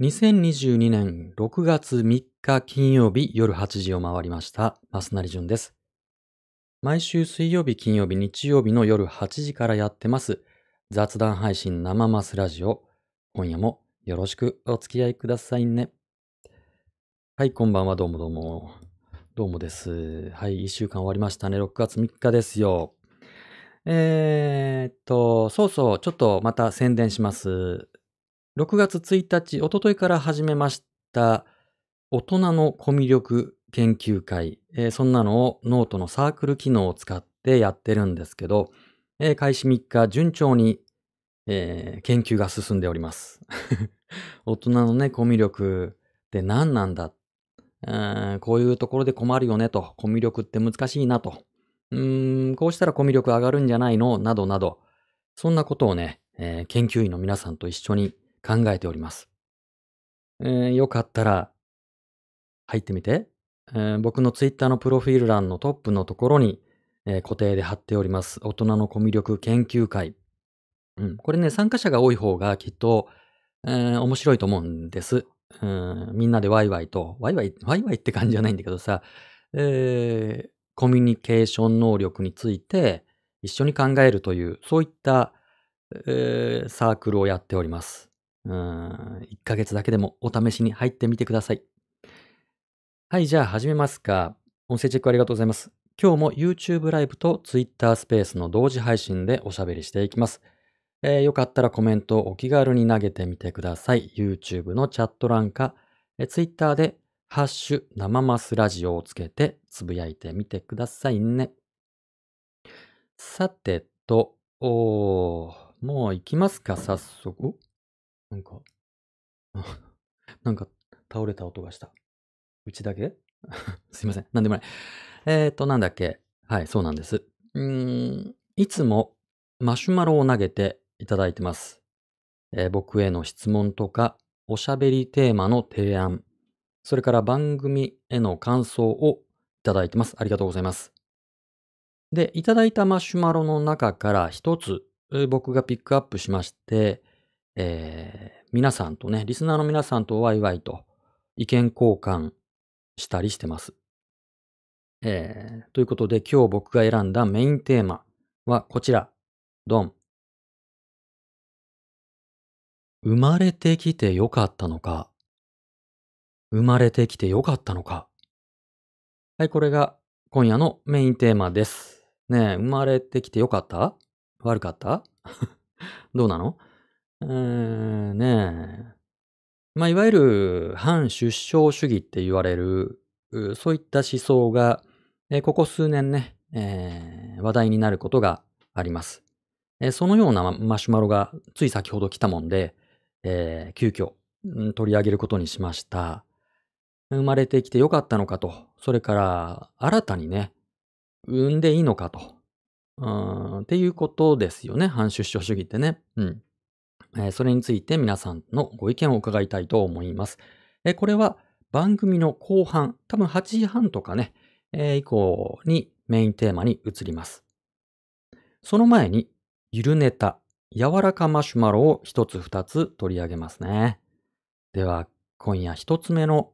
2022年6月3日金曜日夜8時を回りました。マスナリジュンです。毎週水曜日、金曜日、日曜日の夜8時からやってます。雑談配信生マスラジオ。今夜もよろしくお付き合いくださいね。はい、こんばんは。どうもどうも。どうもです。はい、1週間終わりましたね。6月3日ですよ。えー、っと、そうそう、ちょっとまた宣伝します。6月1日、おとといから始めました、大人のコミュ力研究会、えーそんなのをノートのサークル機能を使ってやってるんですけど、えー開始3日、順調に、えー研究が進んでおります。大人のね、コミュ力って何なんだ、こういうところで困るよねと、コミュ力って難しいなと、うーん、こうしたらコミュ力上がるんじゃないの？などなど、そんなことをね、えー研究員の皆さんと一緒に考えております。えーよかったら入ってみて。えー僕のツイッターのプロフィール欄のトップのところに、えー固定で貼っております。大人のコミュ力研究会。うん、これね、参加者が多い方がきっと、えー面白いと思うんです。うん、みんなでワイワイと、ワイワイ、ワイワイって感じじゃないんだけどさ、えーコミュニケーション能力について一緒に考えるという、そういった、えーサークルをやっております。うん、1ヶ月だけでもお試しに入ってみてください。はい、じゃあ始めますか。音声チェックありがとうございます。今日も YouTube ライブと Twitter スペースの同時配信でおしゃべりしていきます。えーよかったらコメントをお気軽に投げてみてください。YouTube のチャット欄か、えー Twitter でハッシュ生マスラジオをつけてつぶやいてみてくださいね。さてと、おーもう行きますか、早速。なんか、なんか倒れた音がした。うちだけ？すいません。なんでもない。えーと、なんだっけ？はい、そうなんです。うん、いつもマシュマロを投げていただいてます。えー僕への質問とか、おしゃべりテーマの提案、それから番組への感想をいただいてます。ありがとうございます。で、いただいたマシュマロの中から一つ、僕がピックアップしまして、えー皆さんとね、リスナーの皆さんとワイワイと意見交換したりしてます。えーということで今日僕が選んだメインテーマはこちら。ドン。生まれてきてよかったのか生まれてきてよかったのかはい、これが今夜のメインテーマです。ねえ、生まれてきてよかった？悪かった？どうなの？うーん、ねえ。まあ、いわゆる反出生主義って言われる、そういった思想が、えーここ数年ね、えー話題になることがあります。えーそのようなマシュマロがつい先ほど来たもんで、えー急遽、うん取り上げることにしました。生まれてきてよかったのかと、それから新たにね、産んでいいのかと、うんっていうことですよね、反出生主義ってね。うん。それについて皆さんのご意見を伺いたいと思います。これは番組の後半、多分8時半とかね、以降にメインテーマに移ります。その前に、ゆるネタ、柔らかマシュマロを一つ二つ取り上げますね。では、今夜一つ目の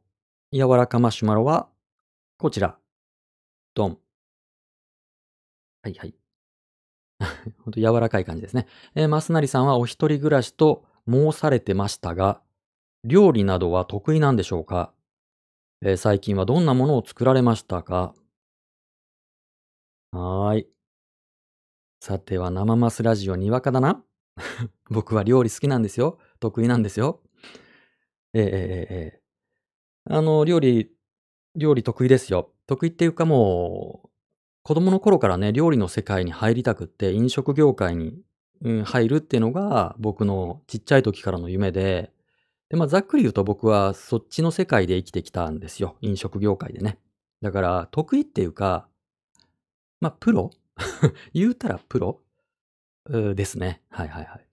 柔らかマシュマロは、こちら。ドン。はいはい。ほんと柔らかい感じですね。えー、マスナリさんはお一人暮らしと申されてましたが、料理などは得意なんでしょうか、えー最近はどんなものを作られましたか？はーい。さては生マスラジオにわかだな？僕は料理好きなんですよ。得意なんですよ。えーえええあの、料理、料理得意ですよ。得意っていうかもう、子供の頃からね、料理の世界に入りたくって、飲食業界に、うん入るっていうのが僕のちっちゃい時からの夢で、で、まあ、ざっくり言うと僕はそっちの世界で生きてきたんですよ。飲食業界でね。だから、得意っていうか、まあ、プロ？言うたらプロ？ですね。はいはいはい。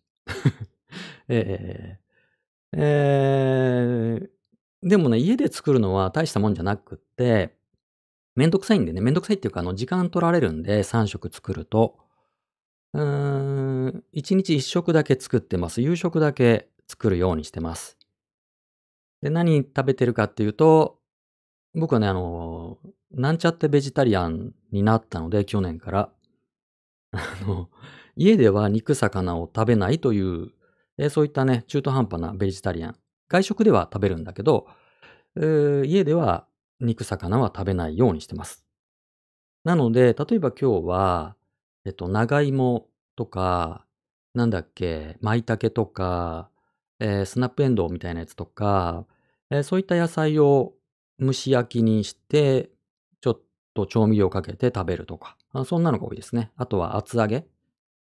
えーえーでもね、家で作るのは大したもんじゃなくって、めんどくさいんでね、めんどくさいっていうか、あの、時間取られるんで、3食作ると。うーん、1日1食だけ作ってます。夕食だけ作るようにしてます。で、何食べてるかっていうと、僕はね、あの、なんちゃってベジタリアンになったので、去年から。あの、家では肉魚を食べないという、えそういったね、中途半端なベジタリアン。外食では食べるんだけど、えー、家では肉魚は食べないようにしてます。なので、例えば今日は、えっと、長芋とか、なんだっけ、舞茸とか、えー、スナップエンドウみたいなやつとか、えー、そういった野菜を蒸し焼きにして、ちょっと調味料かけて食べるとか、あそんなのが多いですね。あとは厚揚げ。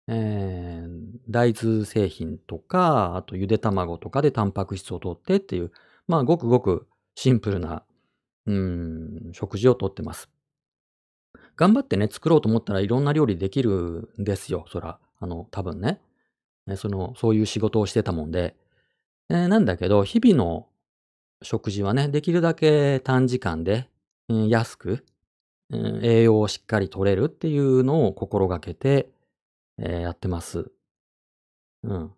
えー、大豆製品とか、あとゆで卵とかでタンパク質を取ってっていう、まあごくごくシンプルな、うん、食事をとってます。頑張ってね、作ろうと思ったらいろんな料理できるんですよ。そら、あの、多分ね。その、そういう仕事をしてたもんで。えー、なんだけど、日々の食事はね、できるだけ短時間で、うん、安く、うん、栄養をしっかり取れるっていうのを心がけて、えー、やってます。うん。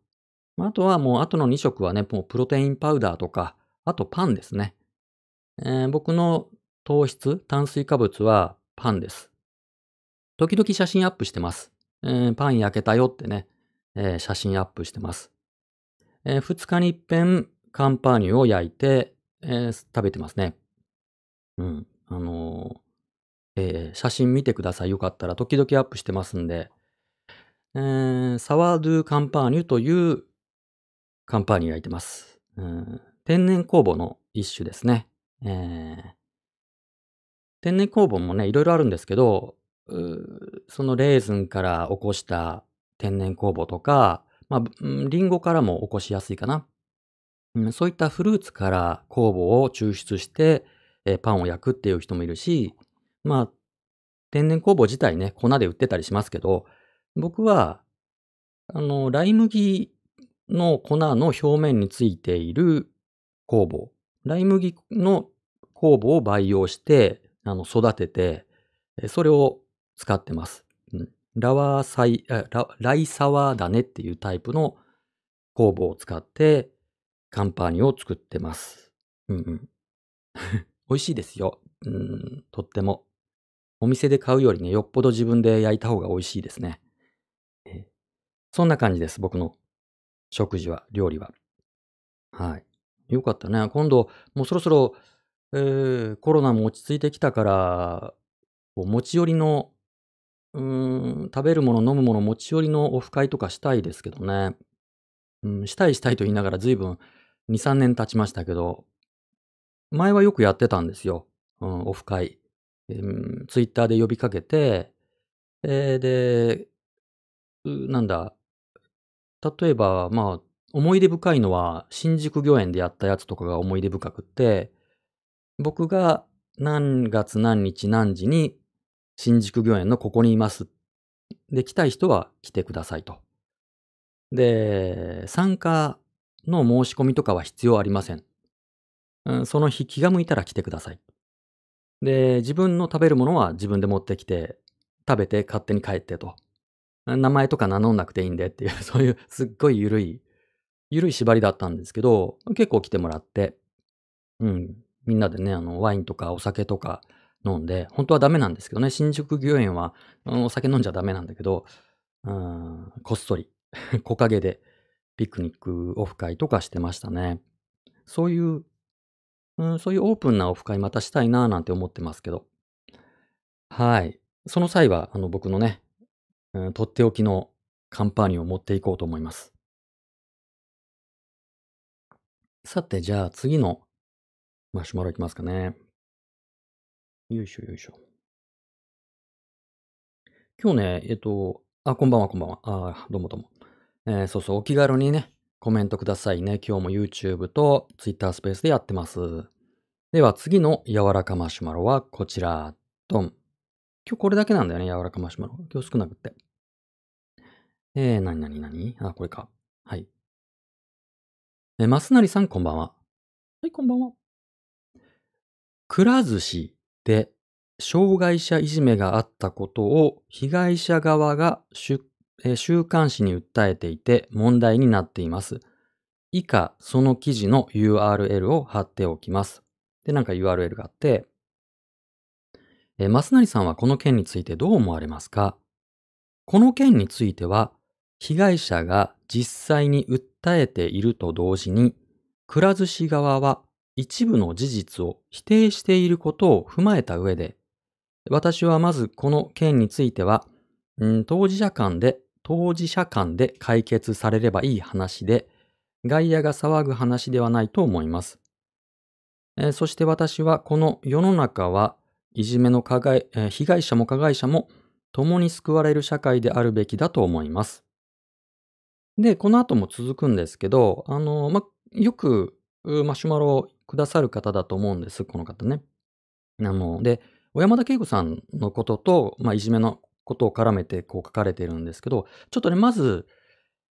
あとはもう、あとの2食はね、もうプロテインパウダーとか、あとパンですね。えー、僕の糖質、炭水化物はパンです。時々写真アップしてます。えー、パン焼けたよってね、えー、写真アップしてます。え、2日に一遍カンパーニュを焼いて、え食べてますね。うん。あのえ写真見てください。よかったら時々アップしてますんで、え、サワードゥカンパーニュというカンパーニュ焼いてます。うん、天然酵母の一種ですね。えー、天然酵母もね、いろいろあるんですけど、そのレーズンから起こした天然酵母とか、まあ、リンゴからも起こしやすいかな。そういったフルーツから酵母を抽出して、えー、パンを焼くっていう人もいるし、まあ、天然酵母自体ね、粉で売ってたりしますけど、僕は、あの、ライ麦の粉の表面についている酵母、ライ麦の酵母を培養して、あの、育てて、それを使ってます。うん、ラワーサイラ、ライサワーダネっていうタイプの酵母を使って、カンパーニュを作ってます。うんうん。美味しいですよ。うん、とっても。お店で買うよりね、よっぽど自分で焼いた方が美味しいですね。えそんな感じです、僕の食事は、料理は。はい。よかったね。今度、もうそろそろえー、コロナも落ち着いてきたから、こう持ち寄りの、うーん、食べるもの飲むもの持ち寄りのオフ会とかしたいですけどね。うん、したいしたいと言いながら随分2、3年経ちましたけど、前はよくやってたんですよ。うん、オフ会。うん、ツイッターで呼びかけて、えー、で、なんだ、例えば、まあ、思い出深いのは、新宿御苑でやったやつとかが思い出深くって、僕が何月何日何時に新宿御苑のここにいます。で、来たい人は来てくださいと。で、参加の申し込みとかは必要ありません。うん、その日気が向いたら来てください。で、自分の食べるものは自分で持ってきて、食べて勝手に帰ってと。名前とか名乗んなくていいんでっていう、そういうすっごい緩い、緩い縛りだったんですけど、結構来てもらって、うん、みんなでね、あの、ワインとかお酒とか飲んで、本当はダメなんですけどね、新宿御苑はお酒飲んじゃダメなんだけど、うん、こっそり、木陰でピクニックオフ会とかしてましたね。そういう、うん、そういうオープンなオフ会またしたいなぁなんて思ってますけど。はい。その際は、あの、僕のね、うん、とっておきのカンパーニュを持っていこうと思います。さて、じゃあ次のマシュマロいきますかね。よいしょよいしょ。今日ね、えっと、あ、こんばんはこんばんは。あ、どうもどうも。えー、そうそう、お気軽にね、コメントくださいね。今日も YouTube と Twitter スペースでやってます。では次の柔らかマシュマロはこちら。ドン。今日これだけなんだよね、柔らかマシュマロ。今日少なくって。えー、なになになにあ、これか。はい。えー、マスナリさんこんばんは。はい、こんばんは。くら寿司で障害者いじめがあったことを被害者側が週刊誌に訴えていて問題になっています。以下、その記事の URL を貼っておきます。で、なんか URL があって、えー、マスナリさんはこの件についてどう思われますか？この件については、被害者が実際に訴えていると同時に、くら寿司側は一部の事実を否定していることを踏まえた上で、私はまずこの件については、うん、当事者間で、当事者間で解決されればいい話で、外野が騒ぐ話ではないと思います。えー、そして私はこの世の中はいじめの加害、えー、被害者も加害者も共に救われる社会であるべきだと思います。で、この後も続くんですけど、あの、ま、よくマシュマロをくださる方だと思うんです、この方ね。あの、で、小山田圭吾さんのことと、まあ、いじめのことを絡めてこう書かれているんですけど、ちょっとね、まず、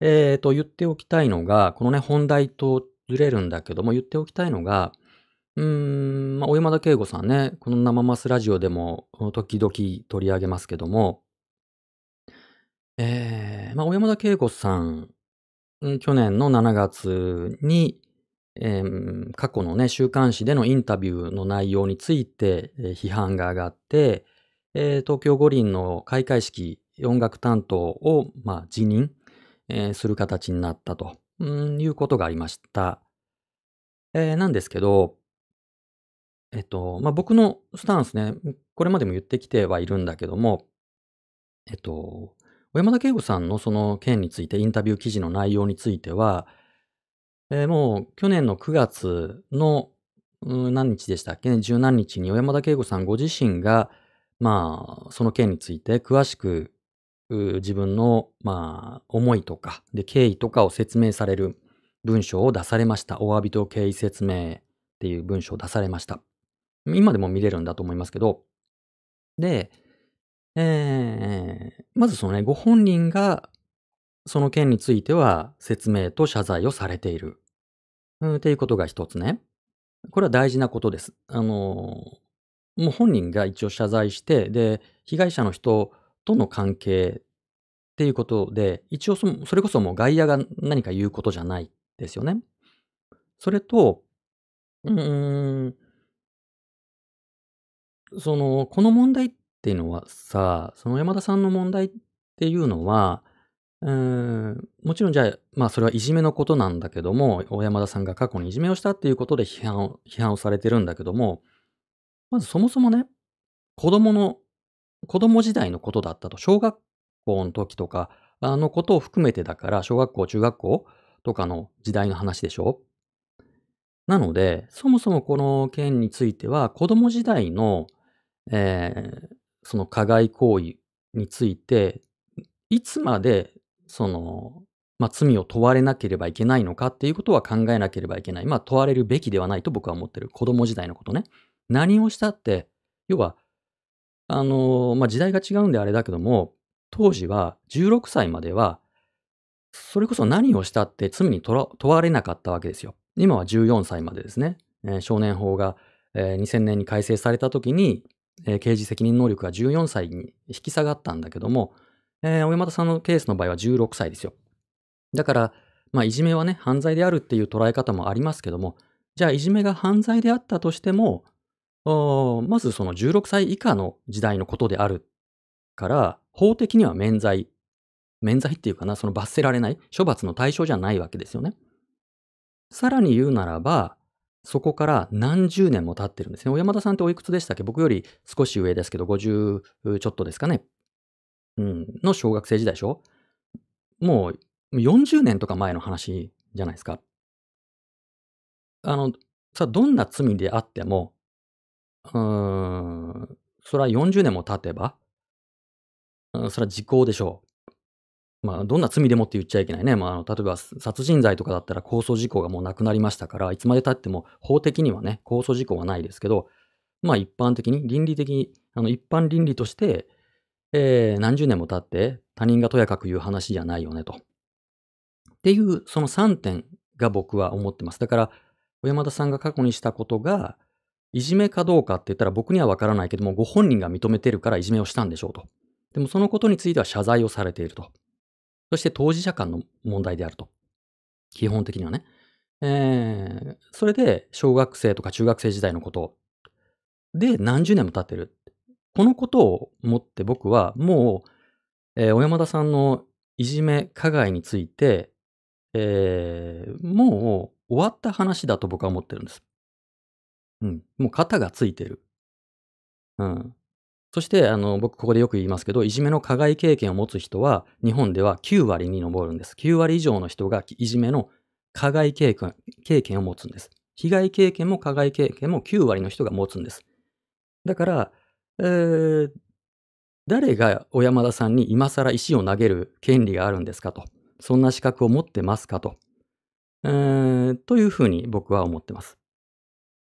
えっ、ー、と、言っておきたいのが、このね、本題とずれるんだけども、言っておきたいのが、うーん、まあ、小山田圭吾さんね、この生マスラジオでも時々取り上げますけども、えー、まあ、小山田圭吾さん、去年の7月に、えー、過去のね、週刊誌でのインタビューの内容について、えー、批判が上がって、えー、東京五輪の開会式音楽担当を、まあ、辞任、えー、する形になったと、いうことがありました。えー、なんですけど、えっと、まあ、僕のスタンスね、これまでも言ってきてはいるんだけども、えっと、小山田圭吾さんのその件について、インタビュー記事の内容については、えー、もう去年の9月の、何日でしたっけ？ね、十何日に小山田圭吾さんご自身が、まあ、その件について詳しく自分の、まあ、思いとか、で、経緯とかを説明される文章を出されました。お詫びと経緯説明っていう文章を出されました。今でも見れるんだと思いますけど、で、えー、まずそのね、ご本人がその件については説明と謝罪をされている。うん、っていうことが一つね。これは大事なことです。あの、もう本人が一応謝罪して、で、被害者の人との関係っていうことで、一応そそれこそもう外野が何か言うことじゃないですよね。それと、うーん、その、この問題っっていうのはさ、その山田さんの問題っていうのは、うん、もちろんじゃあ、まあそれはいじめのことなんだけども、大山田さんが過去にいじめをしたっていうことで批判を、批判をされてるんだけども、まずそもそもね、子供の、子供時代のことだったと、小学校の時とか、あのことを含めてだから、小学校、中学校とかの時代の話でしょ。なので、そもそもこの件については、子供時代の、えー、その加害行為について、いつまでその、まあ、罪を問われなければいけないのかっていうことは考えなければいけない。まあ、問われるべきではないと僕は思ってる。子供時代のことね。何をしたって、要は、あの、まあ、時代が違うんであれだけども、当時は16歳までは、それこそ何をしたって罪に問われなかったわけですよ。今は14歳までですね。えー、少年法が、えー、2000年に改正された時に、えー、刑事責任能力が14歳に引き下がったんだけども、えー、小山田さんのケースの場合は16歳ですよ。だから、まあ、いじめはね、犯罪であるっていう捉え方もありますけども、じゃあ、いじめが犯罪であったとしても、まずその16歳以下の時代のことであるから、法的には免罪、免罪っていうかな、その罰せられない、処罰の対象じゃないわけですよね。さらに言うならば、そこから何十年も経ってるんですね。小山田さんっておいくつでしたっけ？僕より少し上ですけど、50ちょっとですかね。うん、の小学生時代でしょ？もう40年とか前の話じゃないですか。あの、さ、どんな罪であっても、うーん、それは40年も経てば、うん、それは時効でしょう。まあ、どんな罪でもって言っちゃいけないね。まあ、例えば殺人罪とかだったら控訴事項がもうなくなりましたから、いつまで経っても法的にはね、控訴事項はないですけど、まあ一般的に、倫理的に、あの一般倫理として、えー、何十年も経って他人がとやかく言う話じゃないよねと。っていうその3点が僕は思ってます。だから、小山田さんが過去にしたことが、いじめかどうかって言ったら僕にはわからないけども、ご本人が認めてるからいじめをしたんでしょうと。でもそのことについては謝罪をされていると。そして当事者間の問題であると。基本的にはね。えー、それで小学生とか中学生時代のことで何十年も経ってる。このことをもって僕はもう、えー、小山田さんのいじめ加害について、えー、もう終わった話だと僕は思ってるんです。うん。もう肩がついてる。うん。そして、あの、僕ここでよく言いますけど、いじめの加害経験を持つ人は、日本では9割に上るんです。9割以上の人がいじめの加害経験経験を持つんです。被害経験も加害経験も9割の人が持つんです。だから、えー、誰が小山田さんに今更石を投げる権利があるんですかと。そんな資格を持ってますかと。えー、というふうに僕は思ってます。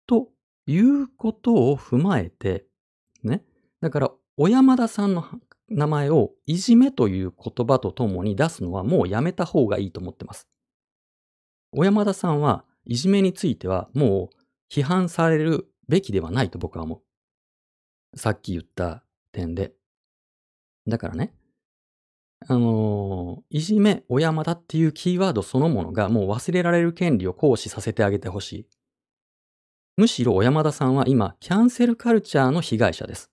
ということを踏まえて、だから、小山田さんの名前をいじめという言葉とともに出すのはもうやめた方がいいと思ってます。小山田さんはいじめについてはもう批判されるべきではないと僕は思う。さっき言った点で。だからね、あのー、いじめ、小山田っていうキーワードそのものがもう忘れられる権利を行使させてあげてほしい。むしろ小山田さんは今、キャンセルカルチャーの被害者です。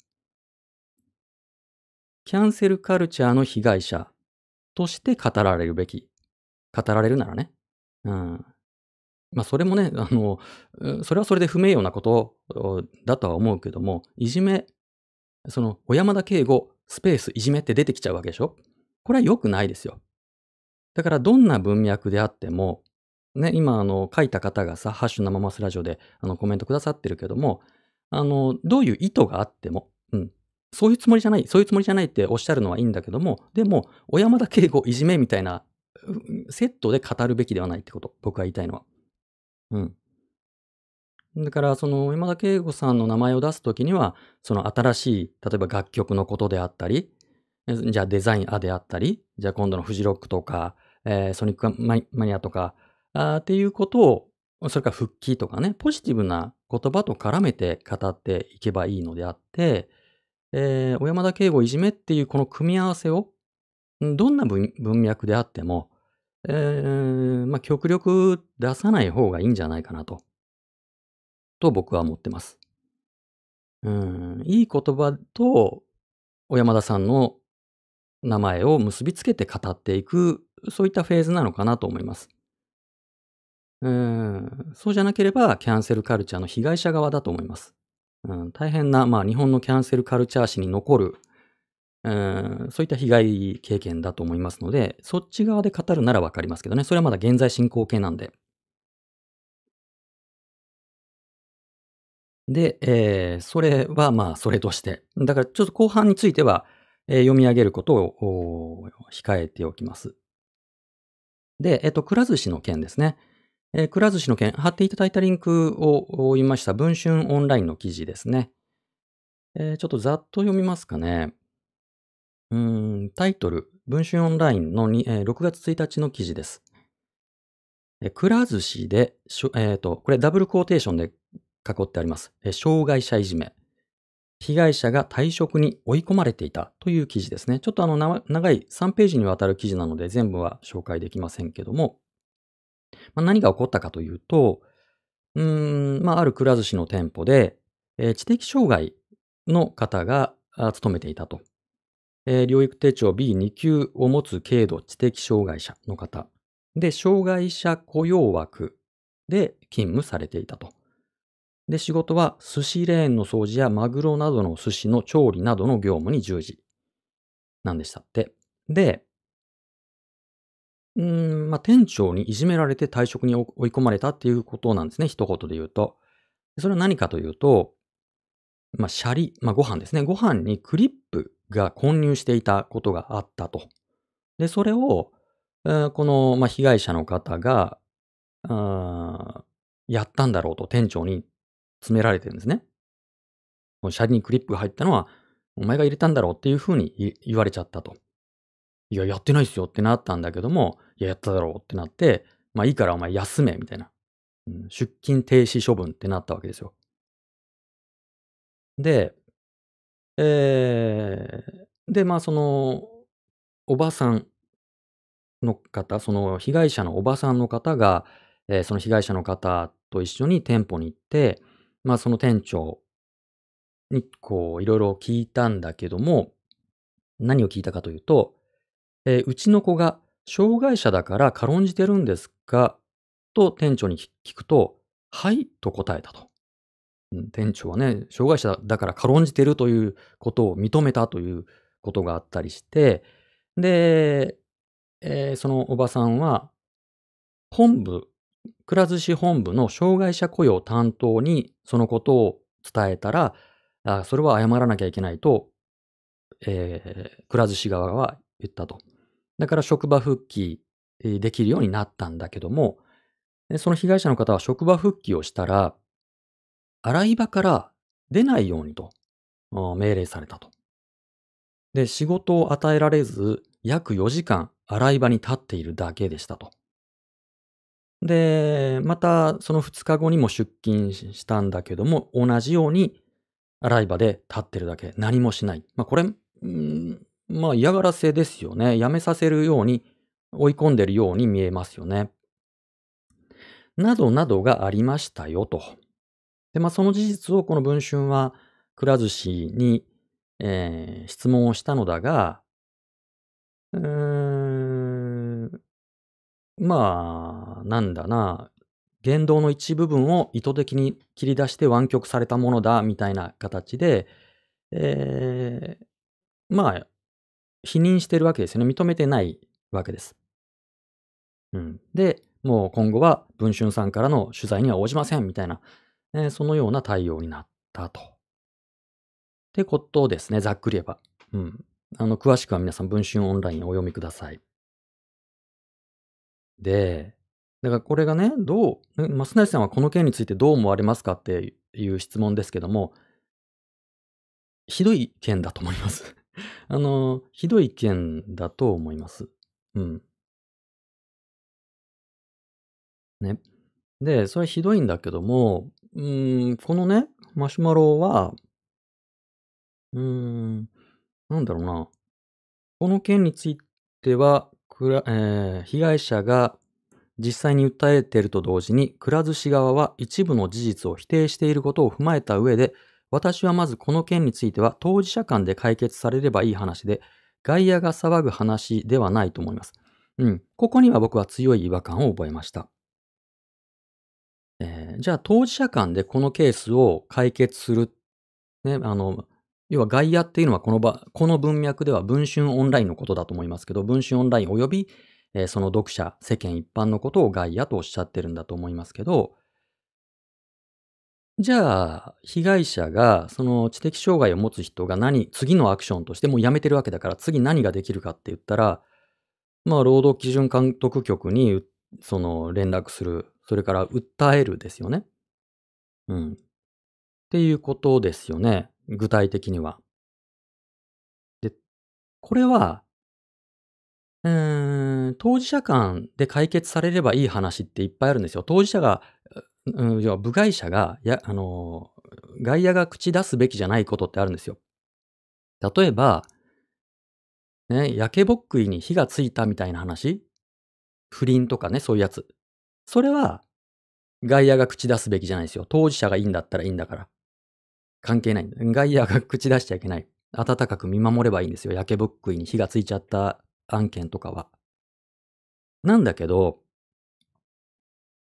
キャンセルカルチャーの被害者として語られるべき。語られるならね。うん。まあ、それもね、あの、それはそれで不名誉なことだとは思うけども、いじめ、その、小山田圭吾、スペース、いじめって出てきちゃうわけでしょ？これは良くないですよ。だから、どんな文脈であっても、ね、今、あの、書いた方がさ、ハッシュ生マスラジオであのコメントくださってるけども、あの、どういう意図があっても、うん、そういうつもりじゃない、そういうつもりじゃないっておっしゃるのはいいんだけども、でも、小山田圭吾いじめみたいな、セットで語るべきではないってこと、僕が言いたいのは。うん。だから、その、小山田圭吾さんの名前を出すときには、その新しい、例えば楽曲のことであったり、じゃあデザインあであったり、じゃあ今度のフジロックとか、えー、ソニックマニアとか、あっていうことを、それから復帰とかね、ポジティブな言葉と絡めて語っていけばいいのであって、えー、小山田圭吾いじめっていうこの組み合わせを、どんな文脈であっても、えー、まあ、極力出さない方がいいんじゃないかなと。と僕は思ってます。うん、いい言葉と小山田さんの名前を結びつけて語っていく、そういったフェーズなのかなと思います。うん、そうじゃなければキャンセルカルチャーの被害者側だと思います。うん、大変な、まあ、日本のキャンセルカルチャー史に残る、うん、そういった被害経験だと思いますので、そっち側で語るならわかりますけどね、それはまだ現在進行形なんで。で、えー、それはまあ、それとして。だから、ちょっと後半については、えー、読み上げることを控えておきます。で、えっ、ー、と、くら寿司の件ですね。えー、くら寿司の件、貼っていただいたリンクを言いました文春オンラインの記事ですね。えー、ちょっとざっと読みますかね。うん、タイトル、文春オンラインのに、えー、6月1日の記事です。えくら寿司で、えっ、ー、と、これダブルコーテーションで囲ってあります。え障害者いじめ。被害者が退職に追い込まれていたという記事ですね。ちょっとあの長い3ページにわたる記事なので全部は紹介できませんけども、まあ、何が起こったかというと、うーん、まあ、あるくら寿司の店舗で、えー、知的障害の方が勤めていたと。えー、療育手帳 B2 級を持つ軽度知的障害者の方。で、障害者雇用枠で勤務されていたと。で、仕事は寿司レーンの掃除やマグロなどの寿司の調理などの業務に従事。なんでしたって。で、うん、まあ、店長にいじめられて退職に追い込まれたっていうことなんですね、一言で言うと。それは何かというと、まあ、シャリ、まあ、ご飯ですね。ご飯にクリップが混入していたことがあったと。で、それを、えー、この、まあ、被害者の方が、やったんだろうと店長に詰められてるんですね。シャリにクリップが入ったのは、お前が入れたんだろうっていうふうに言われちゃったと。いや、やってないっすよってなったんだけども、いや、やっただろうってなって、まあいいからお前休め、みたいな。うん、出勤停止処分ってなったわけですよ。で、えー、で、まあその、おばさんの方、その被害者のおばさんの方が、えーその被害者の方と一緒に店舗に行って、まあその店長にこういろいろ聞いたんだけども、何を聞いたかというと、えーうちの子が障害者だから軽んじてるんですかと店長に聞くと、はいと答えたと。店長はね、障害者だから軽んじてるということを認めたということがあったりして、で、えーそのおばさんは、本部、くら寿司本部の障害者雇用担当にそのことを伝えたら、あそれは謝らなきゃいけないと、えーくら寿司側は言ったと。だから職場復帰できるようになったんだけども、その被害者の方は職場復帰をしたら、洗い場から出ないようにと命令されたと。で、仕事を与えられず、約4時間洗い場に立っているだけでしたと。で、またその2日後にも出勤したんだけども、同じように洗い場で立ってるだけ、何もしない。まあこれ、まあ嫌がらせですよね。やめさせるように追い込んでるように見えますよね。などなどがありましたよと。で、まあその事実をこの文春はくら寿司に、えー質問をしたのだが、うーん、まあ、なんだな、言動の一部分を意図的に切り出して湾曲されたものだみたいな形で、えーまあ、否認してるわけですよね。認めてないわけです。うん。で、もう今後は文春さんからの取材には応じませんみたいな、えーそのような対応になったと。ってことですね、ざっくり言えば。うん。あの、詳しくは皆さん文春オンラインをお読みください。で、だからこれがね、どう、増成さんはこの件についてどう思われますかっていう質問ですけども、ひどい件だと思います。あの、ひどい件だと思います。うん。ね。で、それひどいんだけども、うん、このね、マシュマロは、うーん、なんだろうな。この件については、くらえー被害者が実際に訴えていると同時に、くら寿司側は一部の事実を否定していることを踏まえた上で、私はまずこの件については当事者間で解決されればいい話で、外野が騒ぐ話ではないと思います。うん。ここには僕は強い違和感を覚えました。えーじゃあ当事者間でこのケースを解決する。ね、あの、要は外野っていうのはこの場、この文脈では文春オンラインのことだと思いますけど、文春オンライン及び、えーその読者、世間一般のことを外野とおっしゃってるんだと思いますけど、じゃあ、被害者が、その知的障害を持つ人が何、次のアクションとしてもうやめてるわけだから、次何ができるかって言ったら、まあ、労働基準監督局に、その、連絡する。それから、訴えるですよね。うん。っていうことですよね。具体的には。で、これは、うーん、当事者間で解決されればいい話っていっぱいあるんですよ。当事者が、うん、要は部外者が、や、あの、外野が口出すべきじゃないことってあるんですよ。例えば、ね、焼けぼっくいに火がついたみたいな話？不倫とかね、そういうやつ。それは、外野が口出すべきじゃないですよ。当事者がいいんだったらいいんだから。関係ない。外野が口出しちゃいけない。温かく見守ればいいんですよ。焼けぼっくいに火がついちゃった案件とかは。なんだけど、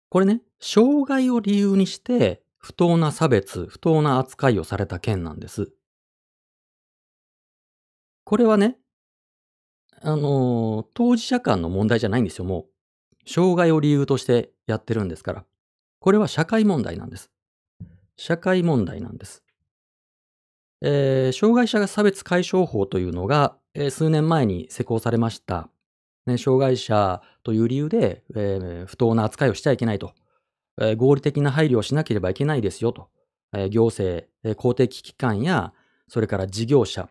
これね、障害を理由にして、不当な差別、不当な扱いをされた件なんです。これはね、あのー当事者間の問題じゃないんですよ、もう。障害を理由としてやってるんですから。これは社会問題なんです。社会問題なんです。えー障害者が差別解消法というのが、えー数年前に施行されました。ね、障害者という理由で、えー不当な扱いをしちゃいけないと。え合理的な配慮をしなければいけないですよと。え行政、え公的機関や、それから事業者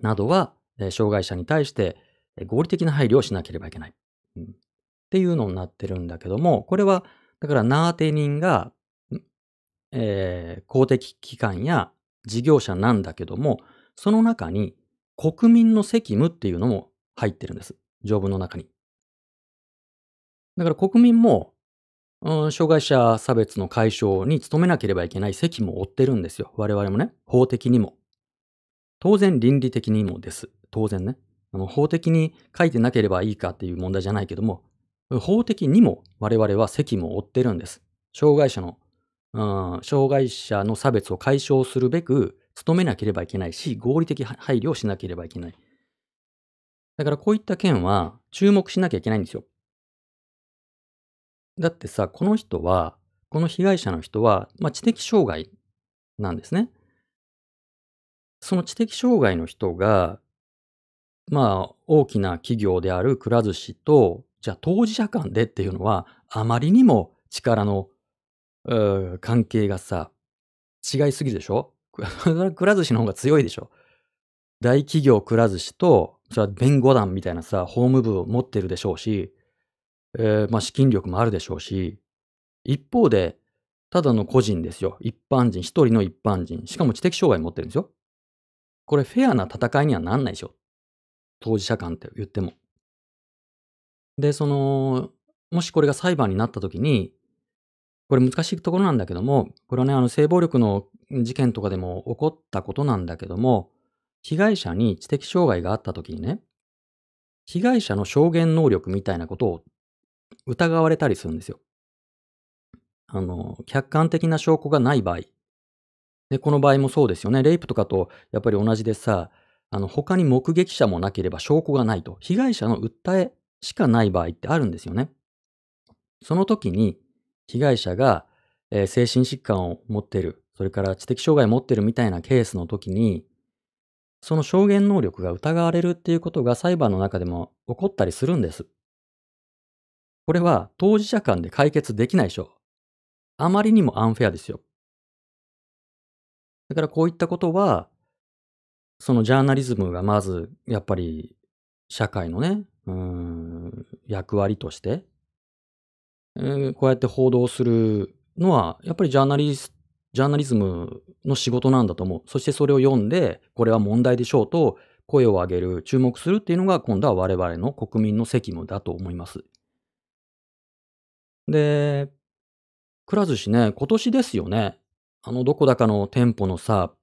などは、え障害者に対してえ合理的な配慮をしなければいけない。うんっていうのになってるんだけども、これは、だから、ナーテ人が、えー公的機関や事業者なんだけども、その中に国民の責務っていうのも入ってるんです。条文の中に。だから国民も、うん、障害者差別の解消に努めなければいけない責務を負ってるんですよ。我々もね、法的にも。当然倫理的にもです。当然ね。あの法的に書いてなければいいかっていう問題じゃないけども、法的にも我々は責務を負ってるんです。障害者の、うん、障害者の差別を解消するべく努めなければいけないし、合理的配慮をしなければいけない。だからこういった件は注目しなきゃいけないんですよ。だってさ、この人は、この被害者の人は、まあ、知的障害なんですね。その知的障害の人が、まあ、大きな企業であるくら寿司と、じゃあ当事者間でっていうのは、あまりにも力の、関係がさ、違いすぎるでしょ？くら寿司の方が強いでしょ？大企業くら寿司と、それは弁護団みたいなさ、法務部を持ってるでしょうし、えー、まあ資金力もあるでしょうし、一方で、ただの個人ですよ。一般人、一人の一般人。しかも知的障害持ってるんですよ。これフェアな戦いにはなんないでしょ。当事者間って言っても。で、その、もしこれが裁判になった時に、これ難しいところなんだけども、これはね、あの性暴力の事件とかでも起こったことなんだけども、被害者に知的障害があった時にね、被害者の証言能力みたいなことを疑われたりするんですよ。あの、客観的な証拠がない場合。で、この場合もそうですよね。レイプとかとやっぱり同じでさ、あの、他に目撃者もなければ証拠がないと。被害者の訴えしかない場合ってあるんですよね。その時に、被害者が、えー、精神疾患を持ってる、それから知的障害を持ってるみたいなケースの時に、その証言能力が疑われるっていうことが裁判の中でも起こったりするんです。これは当事者間で解決できないでしょう。あまりにもアンフェアですよ。だからこういったことは、そのジャーナリズムがまず、やっぱり社会のね、うん、役割として、えー、こうやって報道するのは、やっぱりジャーナリス、ジャーナリズムの仕事なんだと思う。そしてそれを読んで、これは問題でしょうと声を上げる、注目するっていうのが今度は我々の国民の責務だと思います。で、くら寿司ね、今年ですよね。あの、どこだかの店舗のさ、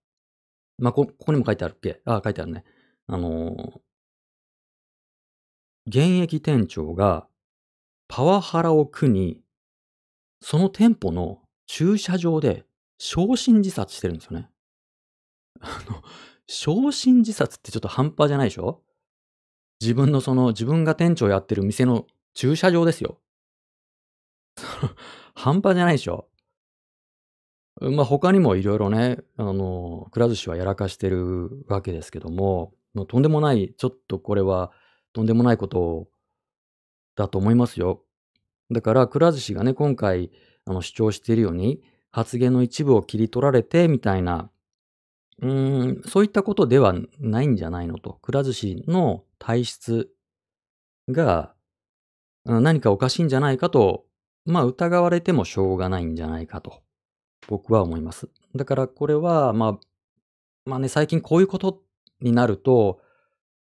まあ、こ、ここにも書いてあるっけ？あ、書いてあるね。あの現役店長がパワハラを苦に、その店舗の駐車場で焼身自殺してるんですよね。あの、焼身自殺ってちょっと半端じゃないでしょ？自分のその、自分が店長やってる店の駐車場ですよ。半端じゃないでしょ。まあ他にもいろいろね、あの、くら寿司はやらかしてるわけですけども、もとんでもない、ちょっとこれはとんでもないことだと思いますよ。だから、くら寿司がね、今回あの主張しているように、発言の一部を切り取られてみたいな、うん、そういったことではないんじゃないのと。くら寿司の体質が何かおかしいんじゃないかとまあ疑われてもしょうがないんじゃないかと、僕は思います。だからこれは、まあ、まあね、最近こういうことになると、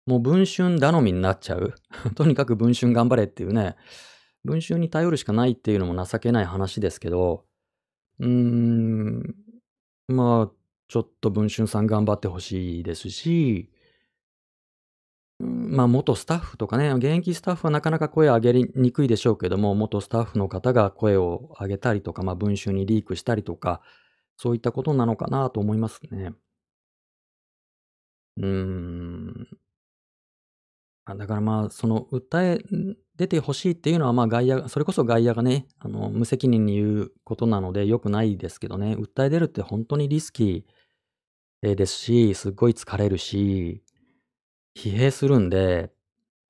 もう文春頼みになっちゃう。とにかく文春頑張れっていうね、文春に頼るしかないっていうのも情けない話ですけど、うーん、まあ、ちょっと文春さん頑張ってほしいですし、まあ、元スタッフとかね、現役スタッフはなかなか声を上げにくいでしょうけども、元スタッフの方が声を上げたりとか、まあ、文集にリークしたりとか、そういったことなのかなと思いますね。うーん。だからまあ、その訴え出てほしいっていうのは、まあ外野、それこそ外野がね、あの、無責任に言うことなので良くないですけどね、訴え出るって本当にリスキーですし、すっごい疲れるし、疲弊するんで、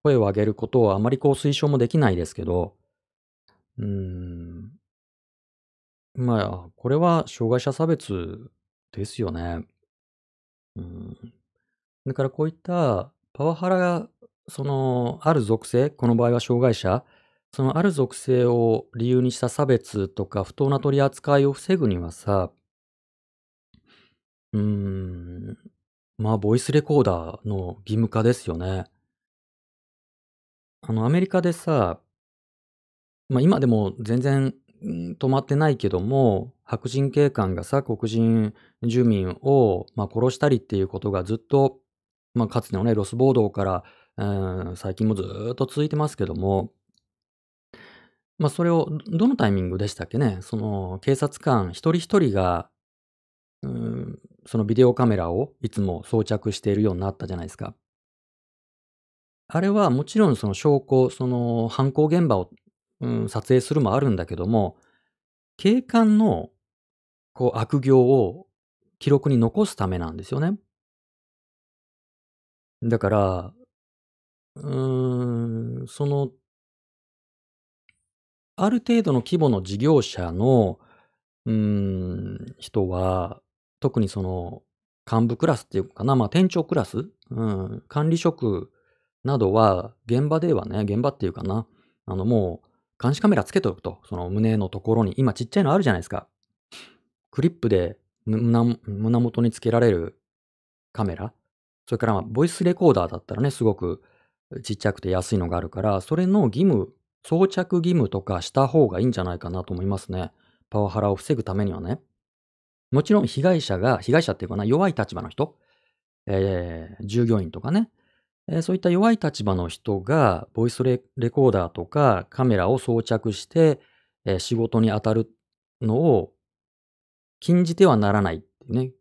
声を上げることをあまりこう推奨もできないですけど、うーん。まあ、これは障害者差別ですよね。うん。だからこういったパワハラが、その、ある属性、この場合は障害者、そのある属性を理由にした差別とか不当な取り扱いを防ぐにはさ、うーん、まあ、ボイスレコーダーの義務化ですよね。あの、アメリカでさ、まあ今でも全然止まってないけども、白人警官がさ、黒人住民を、まあ、殺したりっていうことがずっと、まあ、かつてのね、ロス暴動から、うん最近もずっと続いてますけども、まあ、それを、どのタイミングでしたっけね、その、警察官一人一人が、うんそのビデオカメラをいつも装着しているようになったじゃないですか。あれはもちろんその証拠、その犯行現場を、うん、撮影するもあるんだけども、警官のこう悪行を記録に残すためなんですよね。だから、うーん、その、ある程度の規模の事業者の、うん、人は、特にその幹部クラスっていうかな、まあ店長クラス、うん、管理職などは、現場ではね、現場っていうかな、あのもう監視カメラつけておくと、その胸のところに、今ちっちゃいのあるじゃないですか。クリップで胸胸元につけられるカメラ。それからボイスレコーダーだったらね、すごくちっちゃくて安いのがあるから、それの義務、装着義務とかした方がいいんじゃないかなと思いますね。パワハラを防ぐためにはね。もちろん被害者が、被害者っていうかな、弱い立場の人、えー従業員とかね、えーそういった弱い立場の人が、ボイスレコーダーとかカメラを装着して、えー仕事に当たるのを禁じてはならないっていうね。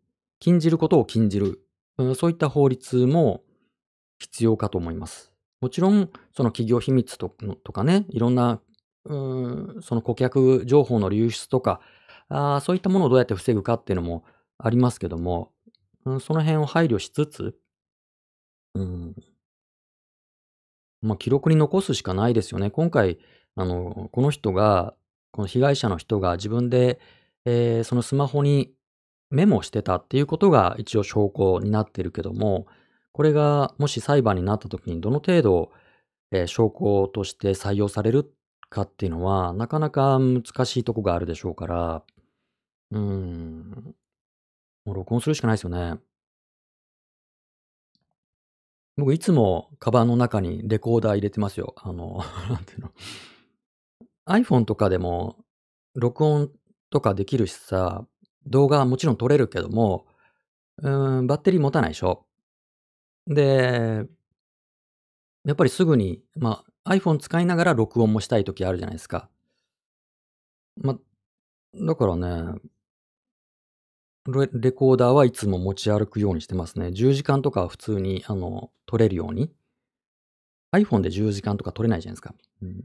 禁じることを禁じる。うんそういった法律も必要かと思います。もちろん、その企業秘密とかね、いろんな、うんその顧客情報の流出とか、あそういったものをどうやって防ぐかっていうのもありますけども、うんその辺を配慮しつつ、うん、まあ、記録に残すしかないですよね。今回、あの、この人が、この被害者の人が自分で、えーそのスマホにメモしてたっていうことが一応証拠になってるけども、これがもし裁判になった時にどの程度、えー証拠として採用されるかっていうのは、なかなか難しいとこがあるでしょうから、うーん、もう録音するしかないですよね。僕いつもカバンの中にレコーダー入れてますよ。あの、なんていうの。iPhone とかでも録音とかできるしさ、動画はもちろん撮れるけども、うん、バッテリー持たないでしょ。で、やっぱりすぐに、まあ、iPhone 使いながら録音もしたい時あるじゃないですか。まあ、だからね、レコーダーはいつも持ち歩くようにしてますね。10時間とかは普通に、あの、撮れるように。iPhone で10時間とか撮れないじゃないですか。うん。だ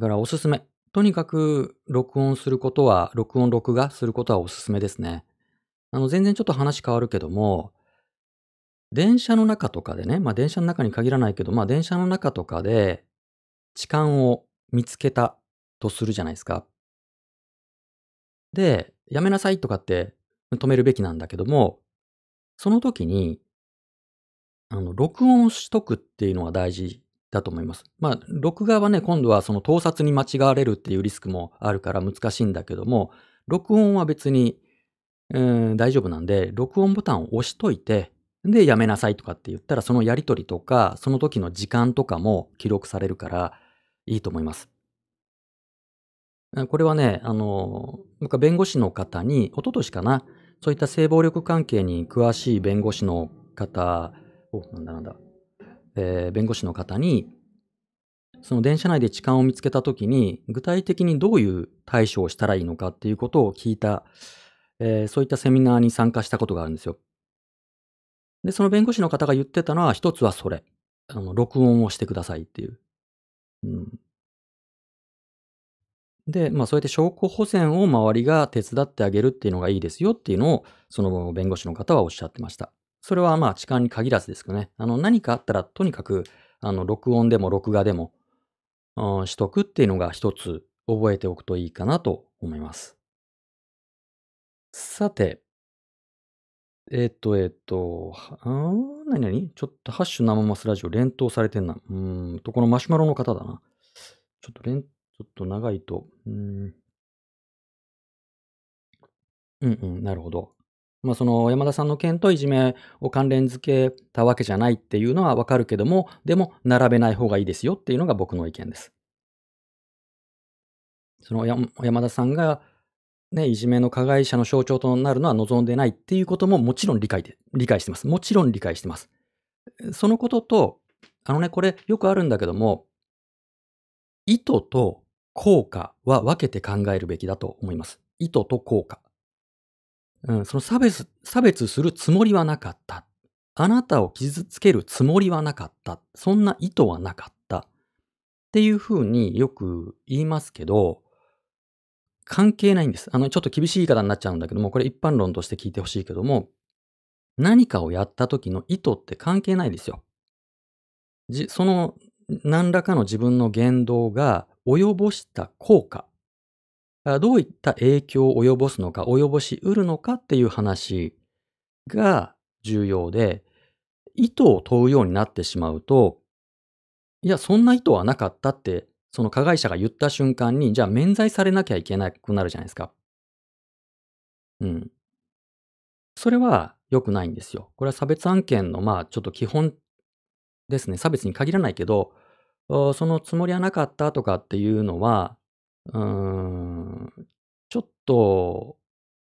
からおすすめ。とにかく録音することは、録音録画することはおすすめですね。あの、全然ちょっと話変わるけども、電車の中とかでね、まあ電車の中に限らないけど、まあ電車の中とかで痴漢を見つけたとするじゃないですか。で、やめなさいとかって止めるべきなんだけども、その時に、あの、録音しとくっていうのが大事だと思います。まあ、録画はね、今度はその盗撮に間違われるっていうリスクもあるから難しいんだけども、録音は別に、うん、大丈夫なんで、録音ボタンを押しといて、で、やめなさいとかって言ったら、そのやりとりとか、その時の時間とかも記録されるから、いいと思います。あこれはね、あの、僕は弁護士の方に、一昨年かな、そういった性暴力関係に詳しい弁護士の方、お、なんだなんだ、えー弁護士の方に、その電車内で痴漢を見つけたときに、具体的にどういう対処をしたらいいのかっていうことを聞いた、えーそういったセミナーに参加したことがあるんですよ。で、その弁護士の方が言ってたのは、一つはそれ。あの、録音をしてくださいっていう。うん。で、まあそうやって証拠保全を周りが手伝ってあげるっていうのがいいですよっていうのを、その弁護士の方はおっしゃってました。それはまあ痴漢に限らずですけどね。あの、何かあったらとにかく、あの、録音でも録画でも、うんしとくっていうのが一つ覚えておくといいかなと思います。さて、えっと、えっと、あーなになにちょっとハッシュ生マスラジオ連投されてんな。うーんと、このマシュマロの方だな。ちょっと連、ちょっと長いと、うん。うんうん、なるほど。まあ、その山田さんの件といじめを関連付けたわけじゃないっていうのはわかるけども、でも並べない方がいいですよっていうのが僕の意見です。その山田さんが、ね、いじめの加害者の象徴となるのは望んでないっていうことももちろん理解で、理解してます。もちろん理解してます。そのことと、あのね、これよくあるんだけども、意図と効果は分けて考えるべきだと思います。意図と効果。うん、その差別、差別するつもりはなかった。あなたを傷つけるつもりはなかった。そんな意図はなかった。っていうふうによく言いますけど、関係ないんです。あの、ちょっと厳しい言い方になっちゃうんだけども、これ一般論として聞いてほしいけども、何かをやった時の意図って関係ないですよ。じ、その何らかの自分の言動が及ぼした効果、どういった影響を及ぼすのか、及ぼし得るのかっていう話が重要で、意図を問うようになってしまうと、いや、そんな意図はなかったって、その加害者が言った瞬間に、じゃあ免罪されなきゃいけなくなるじゃないですか。うん。それは良くないんですよ。これは差別案件の、まあ、ちょっと基本ですね。差別に限らないけど、そのつもりはなかったとかっていうのは、うーん、ちょっと、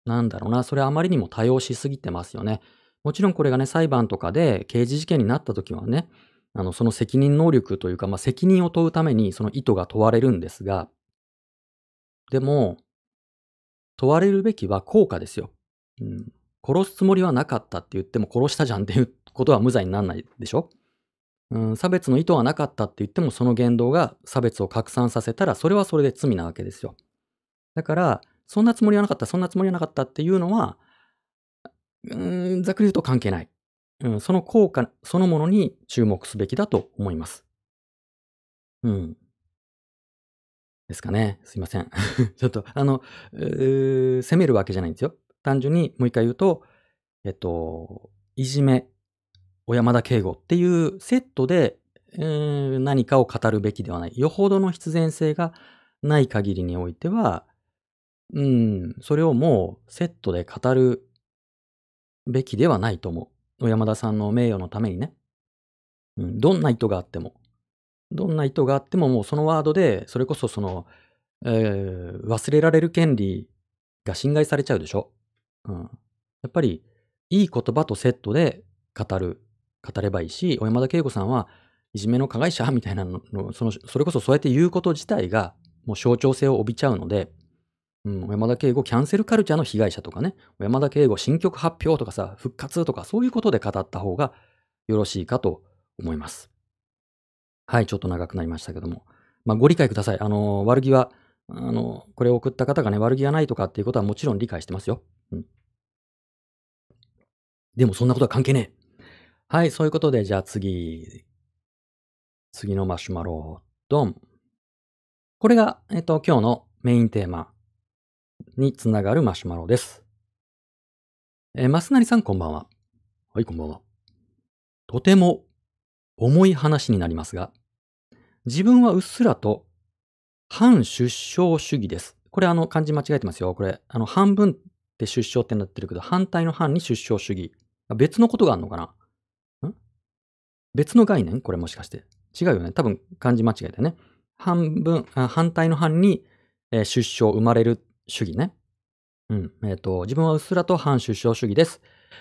なんだろうな、それあまりにも多用しすぎてますよね。もちろんこれがね、裁判とかで刑事事件になった時はね、あの、その責任能力というか、まあ、責任を問うためにその意図が問われるんですが、でも、問われるべきは効果ですよ。うん。殺すつもりはなかったって言っても殺したじゃんっていうことは無罪にならないでしょ？うん、差別の意図はなかったって言ってもその言動が差別を拡散させたらそれはそれで罪なわけですよ。だから、そんなつもりはなかった、そんなつもりはなかったっていうのは、うん、ざっくり言うと関係ない。うん、その効果そのものに注目すべきだと思います。うん。ですかね。すいません。ちょっと、あの、責めるわけじゃないんですよ。単純にもう一回言うと、えっと、いじめ、小山田圭吾っていうセットで、えー、何かを語るべきではない。よほどの必然性がない限りにおいては、うん、それをもうセットで語るべきではないと思う。小山田さんの名誉のためにね。うん、どんな意図があっても。どんな意図があってももうそのワードで、それこそその、えー、忘れられる権利が侵害されちゃうでしょ。うん。やっぱり、いい言葉とセットで語る語ればいいし、小山田圭吾さんはいじめの加害者みたいなのその、それこそそうやって言うこと自体がもう象徴性を帯びちゃうので、うん、小山田圭吾キャンセルカルチャーの被害者とかね、小山田圭吾新曲発表とかさ、復活とかそういうことで語った方がよろしいかと思います。はい、ちょっと長くなりましたけども。まあ、ご理解ください。あの、悪気は、あの、これを送った方がね、悪気がないとかっていうことはもちろん理解してますよ。うん。でもそんなことは関係ねえ。はい、そういうことで、じゃあ次。次のマシュマロ、ドン。これが、えっと、今日のメインテーマにつながるマシュマロです。えー、マスナリさんこんばんは。はい、こんばんは。とても重い話になりますが、自分はうっすらと反出生主義です。これあの漢字間違えてますよ。これ、あの半分って出生ってなってるけど、反対の反に出生主義。別のことがあるのかな別の概念？これもしかして。違うよね。多分漢字間違えてね。半分、反対の反に、えー、出生、生まれる主義ね。うん。えっ、ー、と、自分はうっすらと反出生主義です。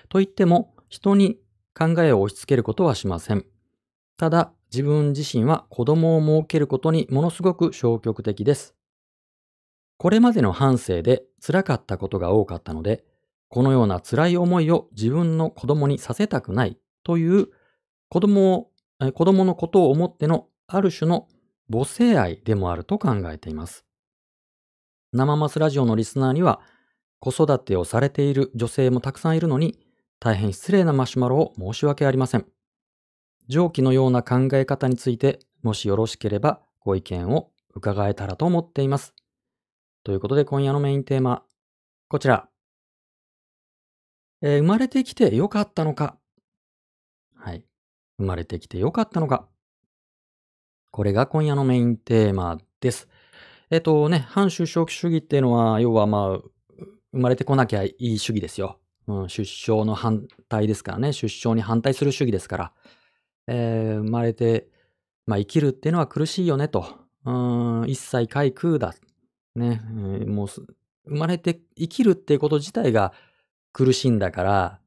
と言っても、人に考えを押し付けることはしません。ただ、自分自身は子供を設けることにものすごく消極的です。これまでの半生で辛かったことが多かったので、このような辛い思いを自分の子供にさせたくないという子供を、子供のことを思ってのある種の母性愛でもあると考えています。生マスラジオのリスナーには子育てをされている女性もたくさんいるのに大変失礼なマシュマロを申し訳ありません。上記のような考え方についてもしよろしければご意見を伺えたらと思っています。ということで今夜のメインテーマ、こちら。えー、生まれてきてよかったのか。生まれてきてよかったのかこれが今夜のメインテーマです。えっ、とね、反出生主義っていうのは、要はまあ、生まれてこなきゃいい主義ですよ。うん、出生の反対ですからね。出生に反対する主義ですから。えー、生まれて、まあ、生きるっていうのは苦しいよねと。うん、一切皆空だ。ね、えーもう生まれて生きるっていうこと自体が苦しいんだから、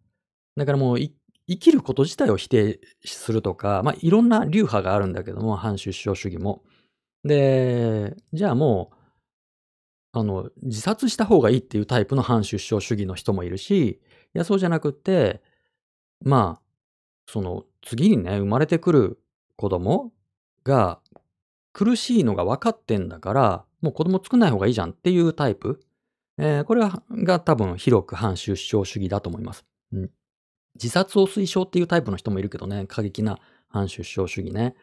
だからもうい生きること自体を否定するとか、まあいろんな流派があるんだけども、反出生主義も。で、じゃあもう、あの、自殺した方がいいっていうタイプの反出生主義の人もいるし、いや、そうじゃなくって、まあ、その次にね、生まれてくる子供が苦しいのが分かってんだから、もう子供作んない方がいいじゃんっていうタイプ。えーこれが多分広く反出生主義だと思います。うん。自殺を推奨っていうタイプの人もいるけどね、過激な反出生主義ね。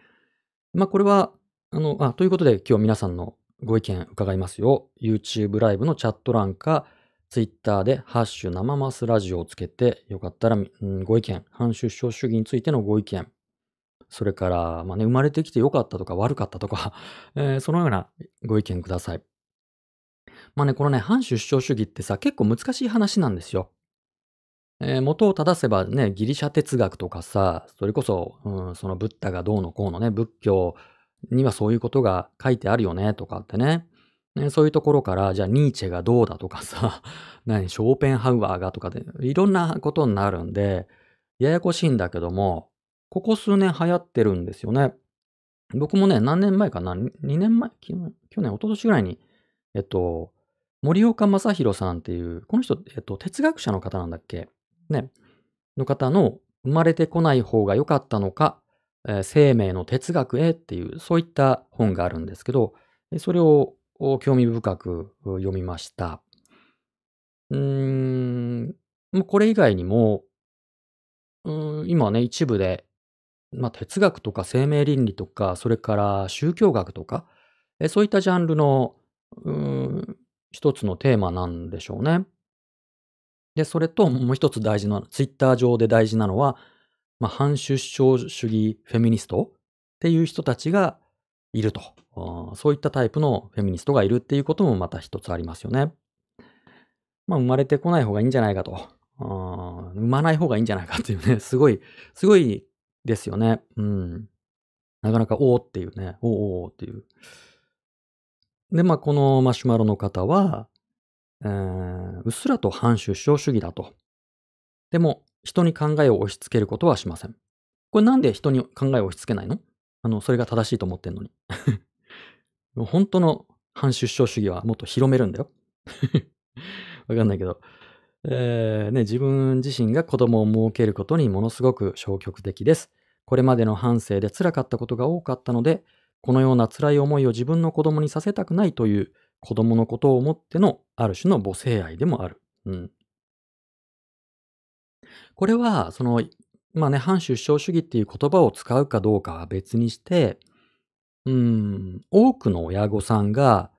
まあこれは、あの、あ、ということで今日皆さんのご意見伺いますよ。YouTube ライブのチャット欄か、Twitter でハッシュ生マスラジオをつけて、よかったら、うんご意見、反出生主義についてのご意見、それから、まあね、生まれてきてよかったとか悪かったとか、えーそのようなご意見ください。まあね、このね、反出生主義ってさ、結構難しい話なんですよ。えー元を正せばね、ギリシャ哲学とかさ、それこそ、うん、そのブッダがどうのこうのね、仏教にはそういうことが書いてあるよね、とかってね。ねそういうところから、じゃあニーチェがどうだとかさ、何、ショーペンハウアーがとかで、いろんなことになるんで、ややこしいんだけども、ここ数年流行ってるんですよね。僕もね、何年前かな、2年前、去年、去年、一昨年ぐらいに、えっと、森岡正弘さんっていう、この人、えっと、哲学者の方なんだっけ？ね。の方の、生まれてこない方が良かったのか、えー生命の哲学へっていう、そういった本があるんですけど、それを興味深く読みました。うーん、これ以外にも、うん今ね、一部で、まあ、哲学とか生命倫理とか、それから宗教学とか、えそういったジャンルの、うーん、一つのテーマなんでしょうね。で、それともう一つ大事な、ツイッター上で大事なのは、まあ、反出生主義フェミニストっていう人たちがいると。そういったタイプのフェミニストがいるっていうこともまた一つありますよね。まあ、生まれてこない方がいいんじゃないかと。あー産まない方がいいんじゃないかっていうね、すごい、すごいですよね。うん。なかなか、おーっていうね、おーおーっていう。で、まあ、このマシュマロの方は、うっすらと反出生主義だと。でも、人に考えを押し付けることはしません。これなんで人に考えを押し付けないの？あの、それが正しいと思ってんのに。本当の反出生主義はもっと広めるんだよ。わかんないけど。えーね、自分自身が子供を設けることにものすごく消極的です。これまでの半生で辛かったことが多かったので、このような辛い思いを自分の子供にさせたくないという子供のことを思ってのある種の母性愛でもある。うん。これは、その、まあね、反出生主義っていう言葉を使うかどうかは別にして、うん、多くの親御さんが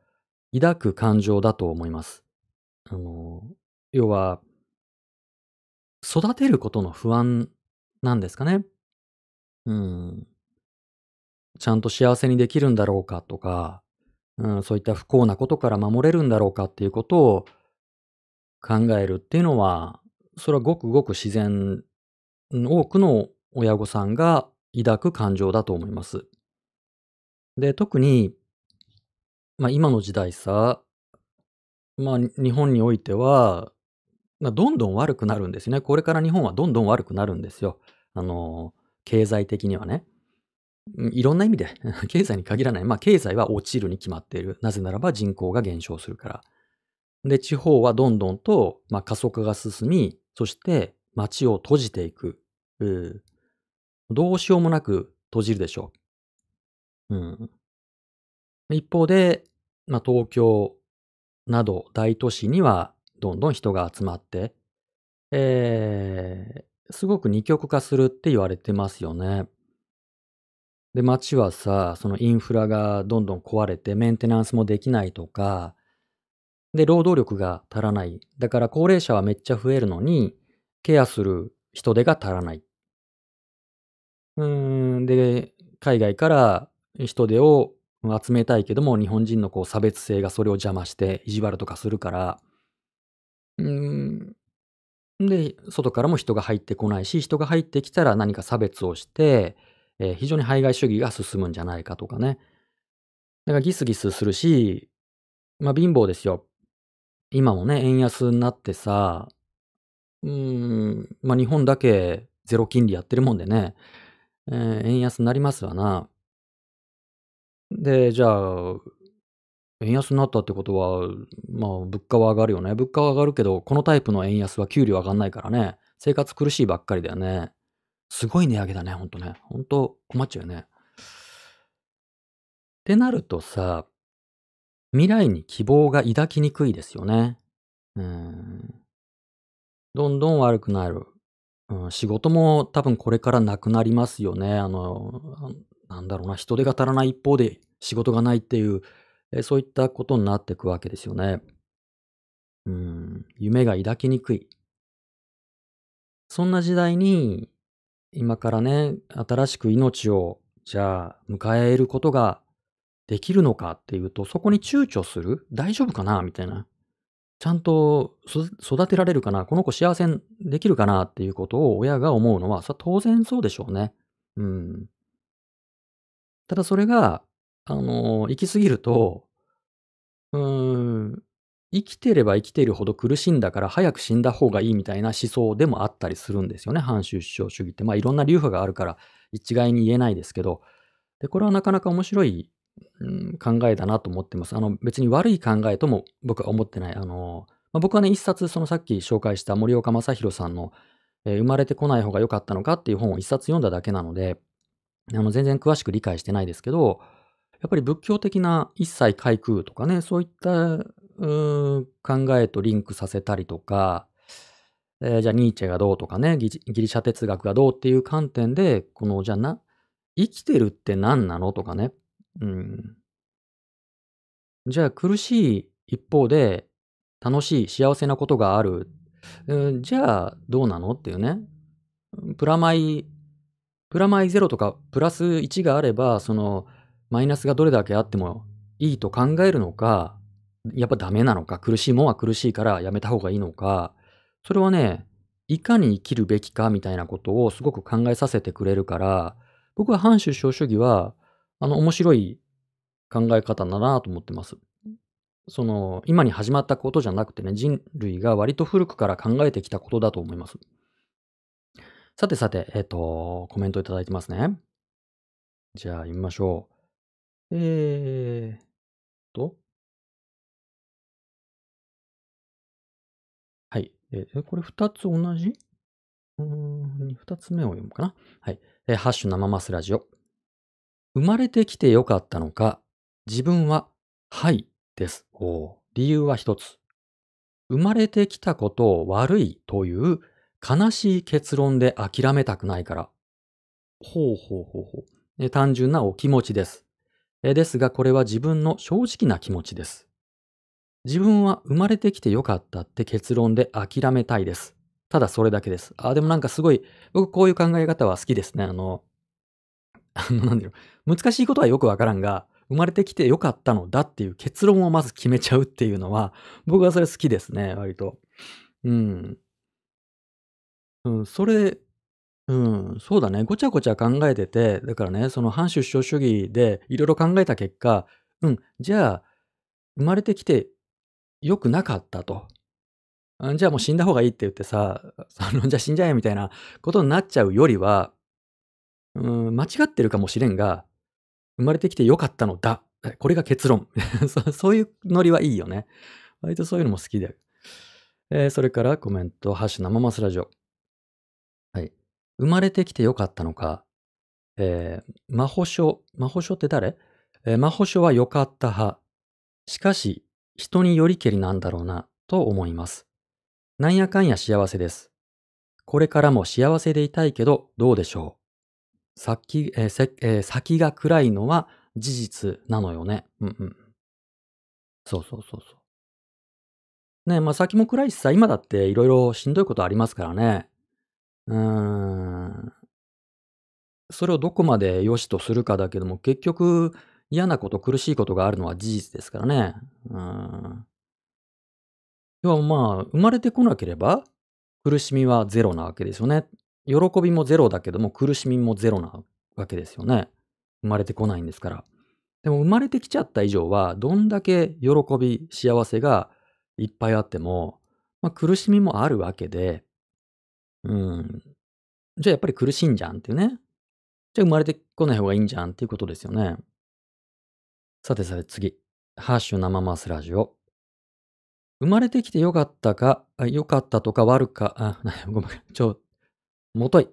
抱く感情だと思います。あの、要は、育てることの不安なんですかね。うん。ちゃんと幸せにできるんだろうかとか、うん、そういった不幸なことから守れるんだろうかっていうことを考えるっていうのは、それはごくごく自然、多くの親御さんが抱く感情だと思います。で、特に、まあ今の時代さ、まあ日本においては、まあ、どんどん悪くなるんですね。これから日本はどんどん悪くなるんですよ。あの、経済的にはね。いろんな意味で、経済に限らない。まあ経済は落ちるに決まっている。なぜならば人口が減少するから。で、地方はどんどんと、まあ、過疎化が進み、そして町を閉じていく。うどうしようもなく閉じるでしょう。うん、一方で、まあ、東京など大都市にはどんどん人が集まって、えーすごく二極化するって言われてますよね。で、街はさ、そのインフラがどんどん壊れてメンテナンスもできないとか、で、労働力が足らない。だから高齢者はめっちゃ増えるのに、ケアする人手が足らない。うーん、で、海外から人手を集めたいけども、日本人のこう差別性がそれを邪魔して意地悪とかするから、うーん、で、外からも人が入ってこないし、人が入ってきたら何か差別をして、えー非常に排外主義が進むんじゃないかとかね。だからギスギスするし、まあ貧乏ですよ。今もね、円安になってさ、うん、まあ日本だけゼロ金利やってるもんでね、えー円安になりますわな。で、じゃあ、円安になったってことは、まあ物価は上がるよね。物価は上がるけど、このタイプの円安は給料上がんないからね。生活苦しいばっかりだよね。すごい値上げだね、ほんとね。ほんと困っちゃうよね。ってなるとさ、未来に希望が抱きにくいですよね。うん。どんどん悪くなる。うん、仕事も多分これからなくなりますよね。あの、なんだろうな、人手が足らない一方で仕事がないっていう、え、そういったことになっていくわけですよね。うん、夢が抱きにくい。そんな時代に、今からね、新しく命を、じゃあ、迎えることができるのかっていうと、そこに躊躇する？大丈夫かな？みたいな。ちゃんと育てられるかな？この子幸せにできるかな？っていうことを親が思うのは、それは当然そうでしょうね。うん。ただそれが、あの、行き過ぎると、うーん、生きてれば生きているほど苦しんだから早く死んだ方がいいみたいな思想でもあったりするんですよね。反出生主義って。まあいろんな流派があるから一概に言えないですけど、で、これはなかなか面白い、うん、考えだなと思ってます。あの別に悪い考えとも僕は思ってない。あの、まあ、僕はね、一冊そのさっき紹介した森岡正宏さんの、えー生まれてこない方が良かったのかっていう本を一冊読んだだけなので、あの全然詳しく理解してないですけど、やっぱり仏教的な一切皆空とかね、そういったうん考えとリンクさせたりとか、えーじゃあニーチェがどうとかね、ギリシャ哲学がどうっていう観点で、この、じゃあな、生きてるって何なのとかね。うん。じゃあ苦しい一方で楽しい幸せなことがある。うんじゃあどうなのっていうね。プラマイ、プラマイゼロとかプラス1があれば、そのマイナスがどれだけあってもいいと考えるのか、やっぱダメなのか、苦しいもんは苦しいからやめた方がいいのか、それはね、いかに生きるべきかみたいなことをすごく考えさせてくれるから、僕は反出生主義は、あの、面白い考え方だなと思ってます。その、今に始まったことじゃなくてね、人類が割と古くから考えてきたことだと思います。さてさて、えっ、と、コメントいただいてますね。じゃあ読みましょう。えーっと。えこれ二つ同じ？うん、二つ目を読むかな。はい。えハッシュ生マスラジオ。生まれてきてよかったのか、自分は、はい、です。お理由は一つ。生まれてきたことを悪いという悲しい結論で諦めたくないから。ほうほうほうほう。え単純なお気持ちです。えですが、これは自分の正直な気持ちです。自分は生まれてきてよかったって結論で諦めたいです。ただそれだけです。あ、でもなんかすごい、僕こういう考え方は好きですね。あの、あの、なんだろう。難しいことはよくわからんが、生まれてきてよかったのだっていう結論をまず決めちゃうっていうのは、僕はそれ好きですね、割と。うん。うん、それ、うん、そうだね。ごちゃごちゃ考えてて、だからね、その反出生主義でいろいろ考えた結果、うん、じゃあ、生まれてきて良くなかったと。あじゃあもう死んだ方がいいって言ってさ、そのじゃあ死んじゃえみたいなことになっちゃうよりは、うん、間違ってるかもしれんが、生まれてきて良かったのだ。えこれが結論。そそういうノリはいいよね。割とそういうのも好きで。えーそれからコメント、ハッシュ生マスラジオ。はい。生まれてきて良かったのか。えー、魔法書、魔法書って誰？えー魔法書は良かった派。しかし、人によりけりなんだろうな、と思います。なんやかんや幸せです。これからも幸せでいたいけど、どうでしょう。先、えーえー先が暗いのは事実なのよね。うんうん。そうそうそうそう。ねまあ先も暗いしさ、今だっていろいろしんどいことありますからね。うーん。それをどこまで良しとするかだけども、結局嫌なこと、苦しいことがあるのは事実ですからね。うん。いや、まあ、生まれてこなければ、苦しみはゼロなわけですよね。喜びもゼロだけども、苦しみもゼロなわけですよね。生まれてこないんですから。でも生まれてきちゃった以上は、どんだけ喜び、幸せがいっぱいあっても、まあ、苦しみもあるわけで、うん。じゃあやっぱり苦しいんじゃんっていうね。じゃあ生まれてこない方がいいんじゃんっていうことですよね。さてさて次。ハッシュ生マスラジオ。生まれてきてよかったか、よかったとか悪か、あ、ごめん、ちょ、もとい。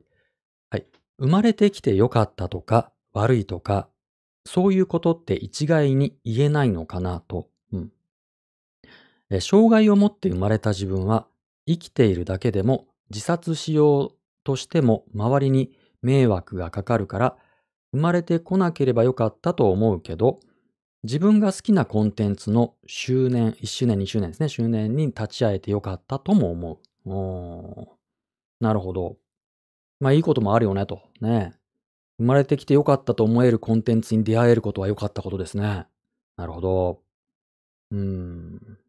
はい。生まれてきてよかったとか、悪いとか、そういうことって一概に言えないのかなと。うん。え障害を持って生まれた自分は、生きているだけでも自殺しようとしても周りに迷惑がかかるから、生まれてこなければよかったと思うけど、自分が好きなコンテンツの周年、1周年、2周年ですね、周年に立ち会えてよかったとも思う。おなるほど。まあいいこともあるよねと。ね。生まれてきてよかったと思えるコンテンツに出会えることは良かったことですね。なるほど。うーん。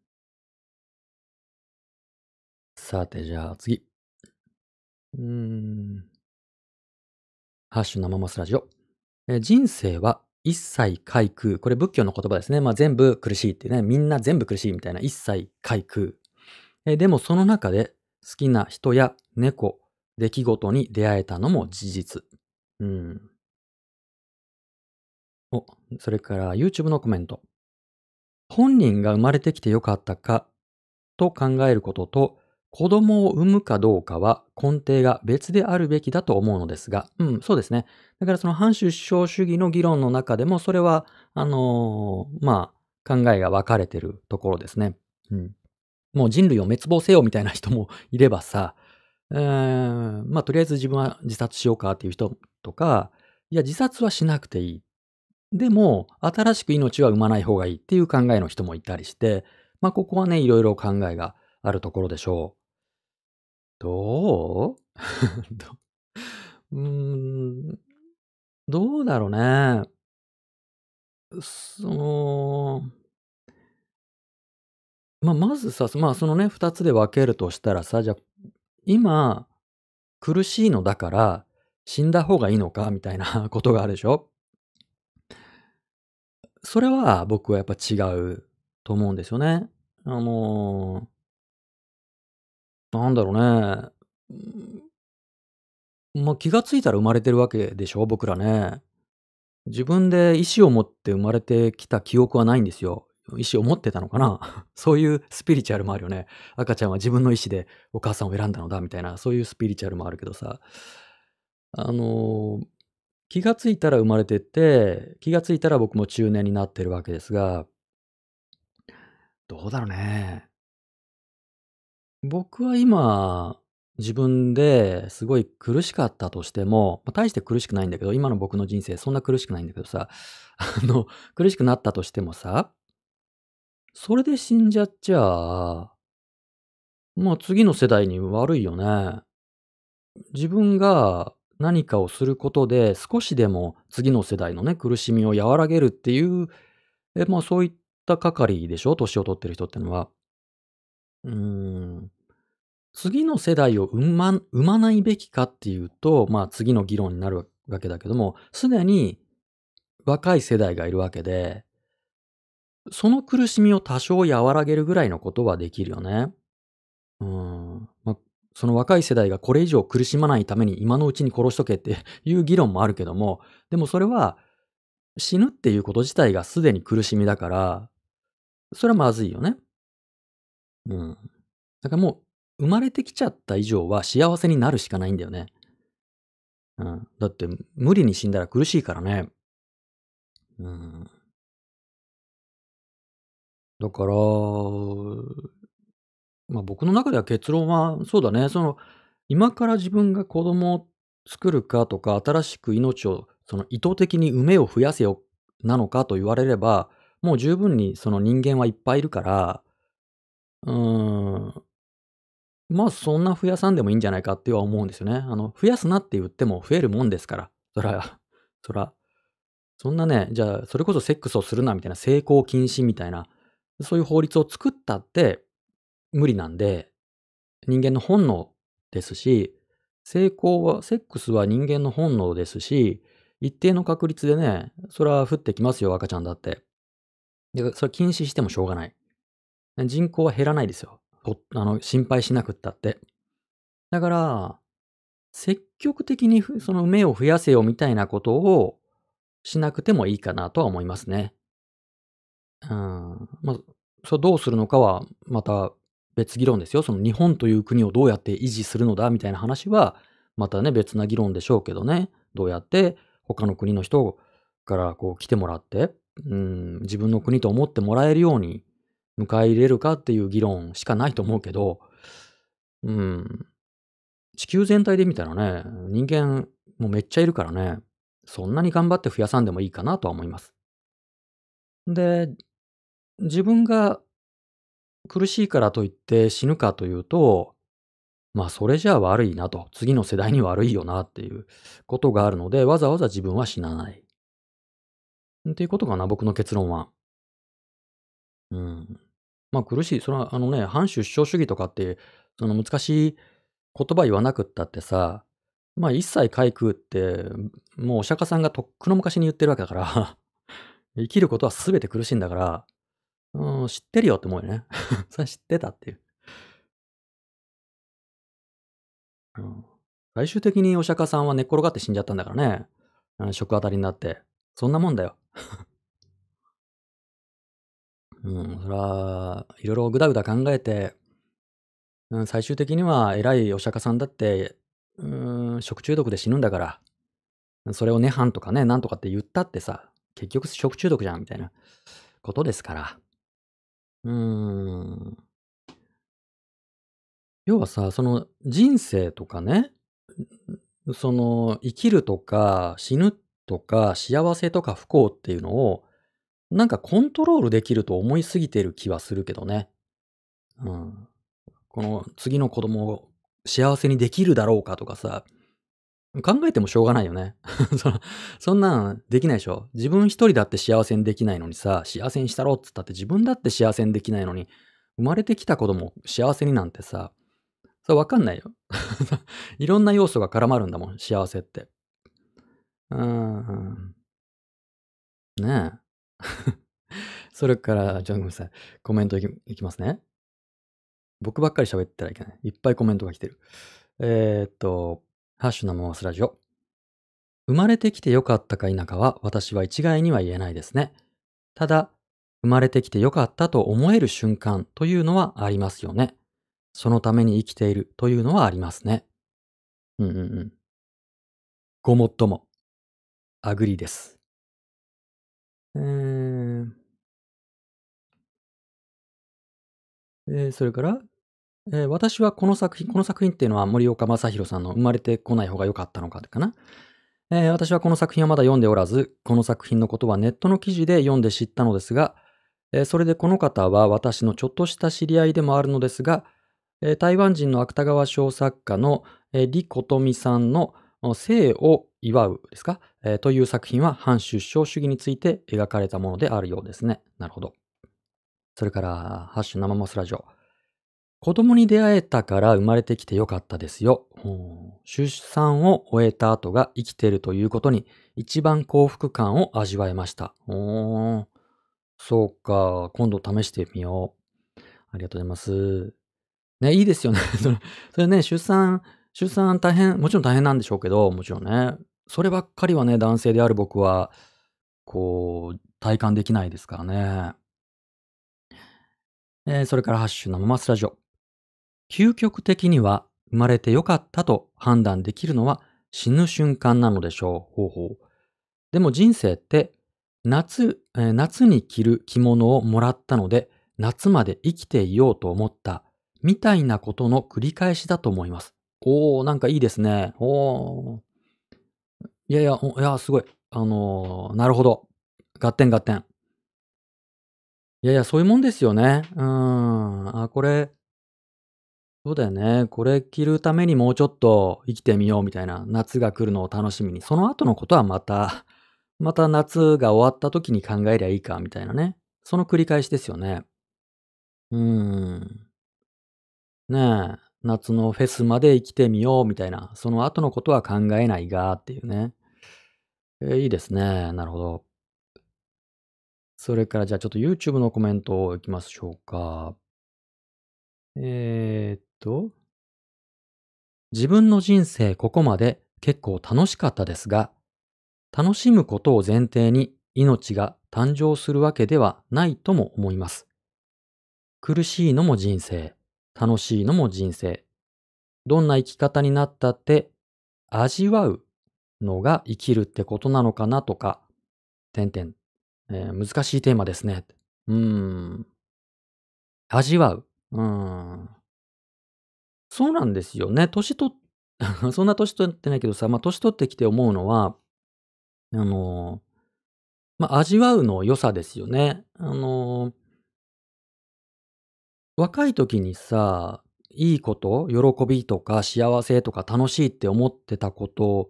さて、じゃあ次。うーん。ハッシュ生マスラジオ。え人生は一切皆空。これ仏教の言葉ですね。まあ全部苦しいってね。みんな全部苦しいみたいな。一切皆空。えでもその中で好きな人や猫、出来事に出会えたのも事実。うん。お、それから YouTube のコメント。本人が生まれてきてよかったかと考えることと、子供を産むかどうかは根底が別であるべきだと思うのですが、うん、そうですね。だからその反出生主義の議論の中でも、それは、あのー、まあ、考えが分かれてるところですね。うん。もう人類を滅亡せよみたいな人もいればさ、えー、まあ、とりあえず自分は自殺しようかっていう人とか、いや、自殺はしなくていい。でも、新しく命は生まない方がいいっていう考えの人もいたりして、まあ、ここはね、いろいろ考えがあるところでしょう。どう？どう？ん、どうだろうね。その、まあ、まずさ、まあ、そのね、二つで分けるとしたらさ、じゃ、今、苦しいのだから、死んだ方がいいのかみたいな ことがあるでしょ？それは僕はやっぱ違うと思うんですよね。あのなんだろうね。うん、ま、気がついたら生まれてるわけでしょ、僕らね。自分で意思を持って生まれてきた記憶はないんですよ。意思を持ってたのかな？そういうスピリチュアルもあるよね。赤ちゃんは自分の意思でお母さんを選んだのだみたいな、そういうスピリチュアルもあるけどさ。あの、気がついたら生まれてって、気がついたら僕も中年になってるわけですが、どうだろうね。僕は今、自分ですごい苦しかったとしても、ま、大して苦しくないんだけど、今の僕の人生そんな苦しくないんだけどさ、あの、苦しくなったとしてもさ、それで死んじゃっちゃ、まあ、次の世代に悪いよね。自分が何かをすることで、少しでも次の世代のね、苦しみを和らげるっていう、え、まあ、そういった係でしょ、年を取ってる人ってのは。うん。次の世代を生ま生まないべきかっていうと、まあ、次の議論になるわけだけども、すでに若い世代がいるわけで、その苦しみを多少和らげるぐらいのことはできるよね。うん。まあ、その若い世代がこれ以上苦しまないために今のうちに殺しとけっていう議論もあるけども、でもそれは死ぬっていうこと自体がすでに苦しみだから、それはまずいよね。うん。だからもう、生まれてきちゃった以上は幸せになるしかないんだよね。うん。だって、無理に死んだら苦しいからね。うん。だから、まあ僕の中では結論は、そうだね、その、今から自分が子供を作るかとか、新しく命を、その意図的に産めを増やせよ、なのかと言われれば、もう十分にその人間はいっぱいいるから、うん。まあ、そんな増やさんでもいいんじゃないかっては思うんですよね。あの、増やすなって言っても増えるもんですから。そら、そら、そんなね、じゃあ、それこそセックスをするなみたいな、性交禁止みたいな、そういう法律を作ったって無理なんで、人間の本能ですし、性交は、セックスは人間の本能ですし、一定の確率でね、それは降ってきますよ、赤ちゃんだって。で、それ禁止してもしょうがない。人口は減らないですよ。あの、心配しなくったって。だから、積極的にその目を増やせよみたいなことをしなくてもいいかなとは思いますね。うん。まあ、それどうするのかはまた別議論ですよ。その日本という国をどうやって維持するのだみたいな話は、またね、別な議論でしょうけどね。どうやって他の国の人からこう来てもらって、うん、自分の国と思ってもらえるように迎え入れるかっていう議論しかないと思うけど、うん、地球全体で見たらね、人間もうめっちゃいるからね、そんなに頑張って増やさんでもいいかなとは思います。で、自分が苦しいからといって死ぬかというと、まあそれじゃあ悪いなと、次の世代に悪いよなっていうことがあるので、わざわざ自分は死なない。っていうことかな、僕の結論は。うん。まあ苦しい。それはあのね、反出生主義とかって、その難しい言葉言わなくったってさ、まあ一切回空って、もうお釈迦さんがとっくの昔に言ってるわけだから 生きることは全て苦しいんだから、うん、知ってるよって思うよね。それ知ってたっていう。うん。最終的にお釈迦さんは寝っ転がって死んじゃったんだからね。食当たりになって。そんなもんだよ。うん、そら、いろいろぐだぐだ考えて、うん、最終的には偉いお釈迦さんだって、うん、食中毒で死ぬんだから、それを涅槃とかね、なんとかって言ったってさ、結局食中毒じゃん、みたいなことですから。うーん。要はさ、その人生とかね、その生きるとか死ぬとか幸せとか不幸っていうのを、なんかコントロールできると思いすぎてる気はするけどね。うん。この次の子供を幸せにできるだろうかとかさ、考えてもしょうがないよね。そそんなんできないでしょ。自分一人だって幸せにできないのにさ、幸せにしたろっつったって自分だって幸せにできないのに、生まれてきた子供幸せになんてさ、それわかんないよ。いろんな要素が絡まるんだもん、幸せって。うーん。ねえ。それから、じゃあごめんなさい。コメントいきいきますね。僕ばっかり喋ってはいけない。いっぱいコメントが来てる。えー、っと、ハッシュ生マスラジオ。生まれてきてよかったか否かは私は一概には言えないですね。ただ、生まれてきてよかったと思える瞬間というのはありますよね。そのために生きているというのはありますね。うんうんうん。ごもっとも。アグリです。えー、えー、それから、えー、私はこの作品、この作品っていうのは森岡正宏さんの生まれてこない方が良かったのかかな。えー、私はこの作品はまだ読んでおらず、この作品のことはネットの記事で読んで知ったのですが、えー、それでこの方は私のちょっとした知り合いでもあるのですが、えー、台湾人の芥川賞作家の、えー、李琴美さんの生を祝うですか、えー、という作品は反出生主義について描かれたものであるようですね。なるほど。それから、ハッシュ生モスラジオ。子供に出会えたから生まれてきてよかったですよ。出産を終えた後が生きているということに一番幸福感を味わえました。そうか。今度試してみよう。ありがとうございます。ね、いいですよね。それね、出産、出産大変、もちろん大変なんでしょうけど、もちろんね。そればっかりはね、男性である僕は、こう、体感できないですからね。えー、それからハッシュ生マスラジオ。究極的には生まれてよかったと判断できるのは死ぬ瞬間なのでしょう。ほうほう。でも人生って夏、えー、夏に着る着物をもらったので夏まで生きていようと思ったみたいなことの繰り返しだと思います。おー、なんかいいですね。おー。いやいや、いや、すごい。あのー、なるほど。合点合点。いやいや、そういうもんですよね。うん。あ、これ、そうだよね。これ着るためにもうちょっと生きてみようみたいな、夏が来るのを楽しみに。その後のことはまた、また夏が終わった時に考えりゃいいかみたいなね。その繰り返しですよね。うーん。ねえ、夏のフェスまで生きてみようみたいな、その後のことは考えないがっていうね。えーいいですね。なるほど。それから、じゃあちょっと YouTube のコメントをいきましょうか。えーっと、自分の人生ここまで結構楽しかったですが、楽しむことを前提に命が誕生するわけではないとも思います。苦しいのも人生、楽しいのも人生。どんな生き方になったって味わうのが生きるってことなのかなとか、点々、えー難しいテーマですね。うーん。味わう。うーん。そうなんですよね。年取っ、そんな年取ってないけどさ、まあ、年取ってきて思うのは、あの、まあ、味わうの良さですよね。あの、若い時にさ、いいこと、喜びとか幸せとか楽しいって思ってたこと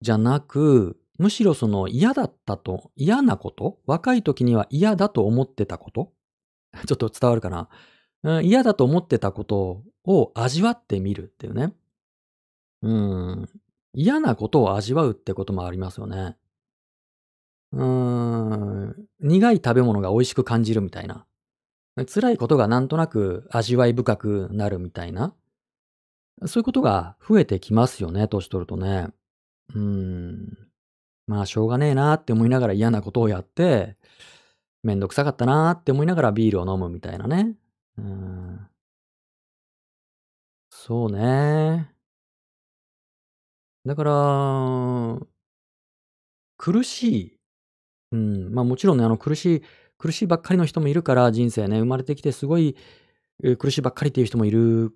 じゃなく、むしろその嫌だったと、嫌なこと若い時には嫌だと思ってたこと ちょっと伝わるかな、うん、嫌だと思ってたことを味わってみるっていうね。うん。嫌なことを味わうってこともありますよね。うーん。苦い食べ物が美味しく感じるみたいな。辛いことがなんとなく味わい深くなるみたいな。そういうことが増えてきますよね、年取るとね。うーん。まあ、しょうがねえなーって思いながら嫌なことをやって、めんどくさかったなーって思いながらビールを飲むみたいなね。うん。そうね。だから、苦しい。うん。まあもちろんね、あの苦しい、苦しいばっかりの人もいるから、人生ね、生まれてきてすごい苦しいばっかりっていう人もいる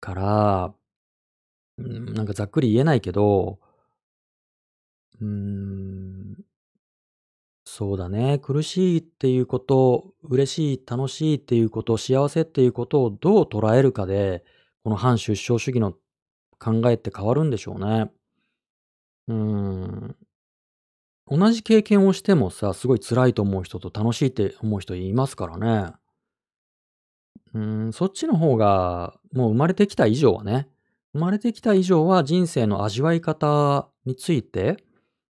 から、なんかざっくり言えないけど、うん、そうだね。苦しいっていうこと、嬉しい、楽しいっていうこと、幸せっていうことをどう捉えるかで、この反出生主義の考えって変わるんでしょうね。うん。同じ経験をしてもさ、すごい辛いと思う人と楽しいって思う人いますからね。うん、そっちの方が、もう生まれてきた以上はね、生まれてきた以上は人生の味わい方について、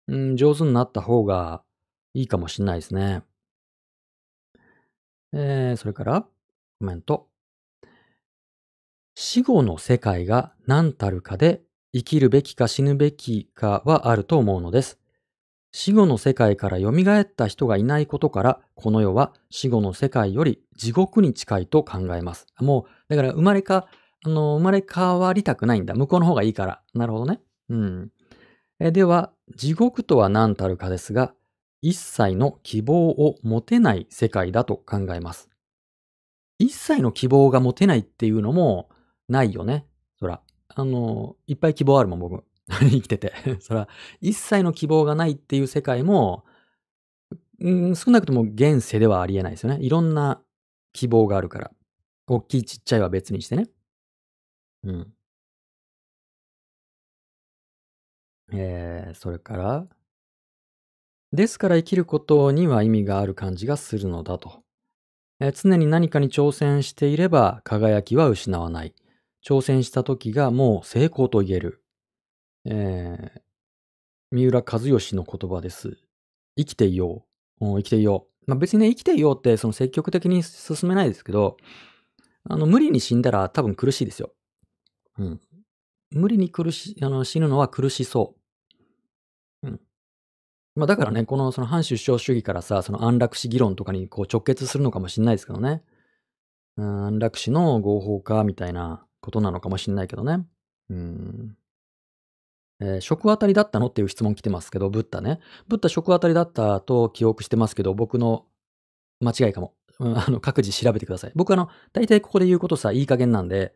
うん、上手になった方がいいかもしれないですね。えー、それから、コメント。死後の世界が何たるかで生きるべきか死ぬべきかはあると思うのです。死後の世界から蘇った人がいないことから、この世は死後の世界より地獄に近いと考えます。もう、だから生まれか、あの、生まれ変わりたくないんだ。向こうの方がいいから。なるほどね。うん。えでは、地獄とは何たるかですが、一切の希望を持てない世界だと考えます。一切の希望が持てないっていうのもないよね。そら。あの、いっぱい希望あるもん、僕。生きてて。そら、一切の希望がないっていう世界も、うん、少なくとも現世ではありえないですよね。いろんな希望があるから。大きいちっちゃいは別にしてね。うん。えー、それから、ですから生きることには意味がある感じがするのだと。えー常に何かに挑戦していれば輝きは失わない。挑戦した時がもう成功と言える。えー三浦和義の言葉です。生きていよう。うん生きていよう。まあ、別にね、生きていようってその積極的に進めないですけど、あの、無理に死んだら多分苦しいですよ。うん。無理に苦し、あの、死ぬのは苦しそう。うん。まあだからね、このその反出生主義からさ、その安楽死議論とかにこう直結するのかもしれないですけどね。うん安楽死の合法化みたいなことなのかもしれないけどね。うん。えー食当たりだったの？っていう質問来てますけど、ブッダね。ブッダ食当たりだったと記憶してますけど、僕の間違いかも。うんあの、各自調べてください。僕あの、大体ここで言うことさ、いい加減なんで、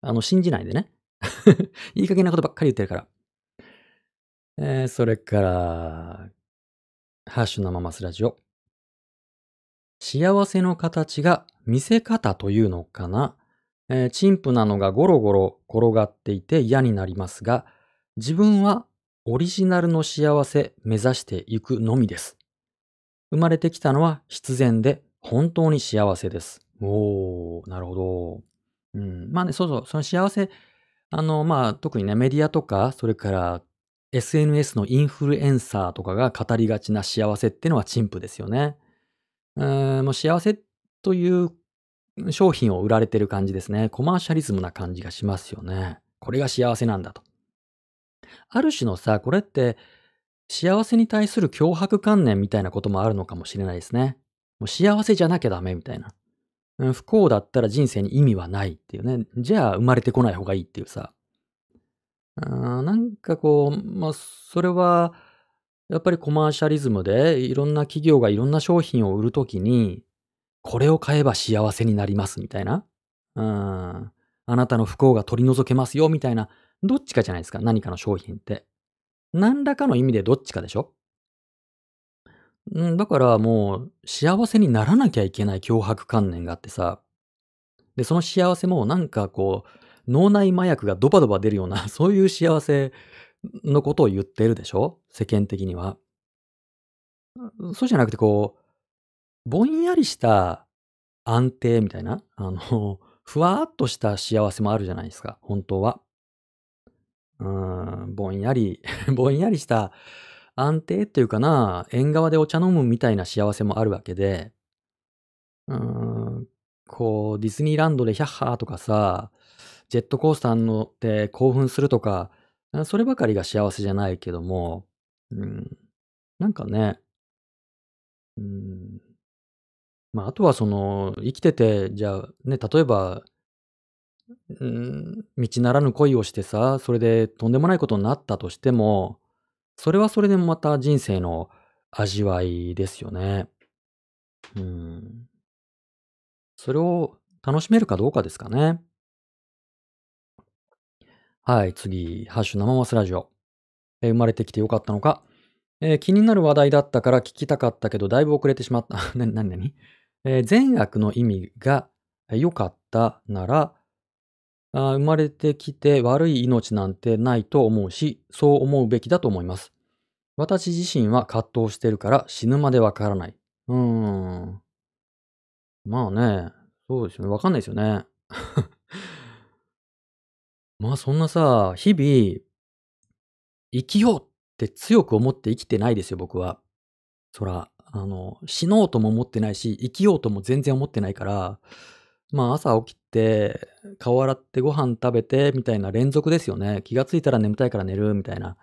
あの、信じないでね。いい加減なことばっかり言ってるから。えーそれから、ハッシュ生マスラジオ。幸せの形が見せ方というのかな？えー陳腐なのがゴロゴロ転がっていて嫌になりますが、自分はオリジナルの幸せ目指していくのみです。生まれてきたのは必然で本当に幸せです。おー、なるほど。うん、まあね、そうそう、その幸せ、あの、まあ特にね、メディアとか、それから SNS のインフルエンサーとかが語りがちな幸せってのは陳腐ですよね。うん、もう幸せという商品を売られてる感じですね。コマーシャリズムな感じがしますよね。これが幸せなんだと。ある種のさ、これって幸せに対する脅迫観念みたいなこともあるのかもしれないですね。もう幸せじゃなきゃダメみたいな。不幸だったら人生に意味はないっていうね。じゃあ生まれてこない方がいいっていうさ。うーんなんかこう、まあ、それは、やっぱりコマーシャリズムでいろんな企業がいろんな商品を売るときに、これを買えば幸せになりますみたいな。うん。あなたの不幸が取り除けますよみたいな。どっちかじゃないですか。何かの商品って。何らかの意味でどっちかでしょ？ん、だからもう幸せにならなきゃいけない脅迫観念があってさ。で、その幸せもなんかこう、脳内麻薬がドバドバ出るような、そういう幸せのことを言ってるでしょ？世間的には。そうじゃなくてこう、ぼんやりした安定みたいな、あの、ふわーっとした幸せもあるじゃないですか、本当は。うん、ぼんやり、ぼんやりした安定っていうかな、縁側でお茶飲むみたいな幸せもあるわけで、うん、こう、ディズニーランドでヒャッハーとかさ、ジェットコースター乗って興奮するとか、そればかりが幸せじゃないけども、うん、なんかね、うん、まあ、あとはその、生きてて、じゃあ、ね、例えば、うん、道ならぬ恋をしてさ、それでとんでもないことになったとしても、それはそれでまた人生の味わいですよね。うん。それを楽しめるかどうかですかね。はい、次、ハッシュ生マスラジオ。えー生まれてきてよかったのか。えー気になる話題だったから聞きたかったけど、だいぶ遅れてしまった。な、なになにえー善悪の意味が良かったなら、あ生まれてきて悪い命なんてないと思うし、そう思うべきだと思います。私自身は葛藤してるから死ぬまでわからない。うーん。まあね、そうですよね。わかんないですよね。まあそんなさ、日々、生きようって強く思って生きてないですよ、僕は。そら、あの、死のうとも思ってないし、生きようとも全然思ってないから、まあ朝起きて、顔洗ってご飯食べて、みたいな連続ですよね。気がついたら眠たいから寝る、みたいな。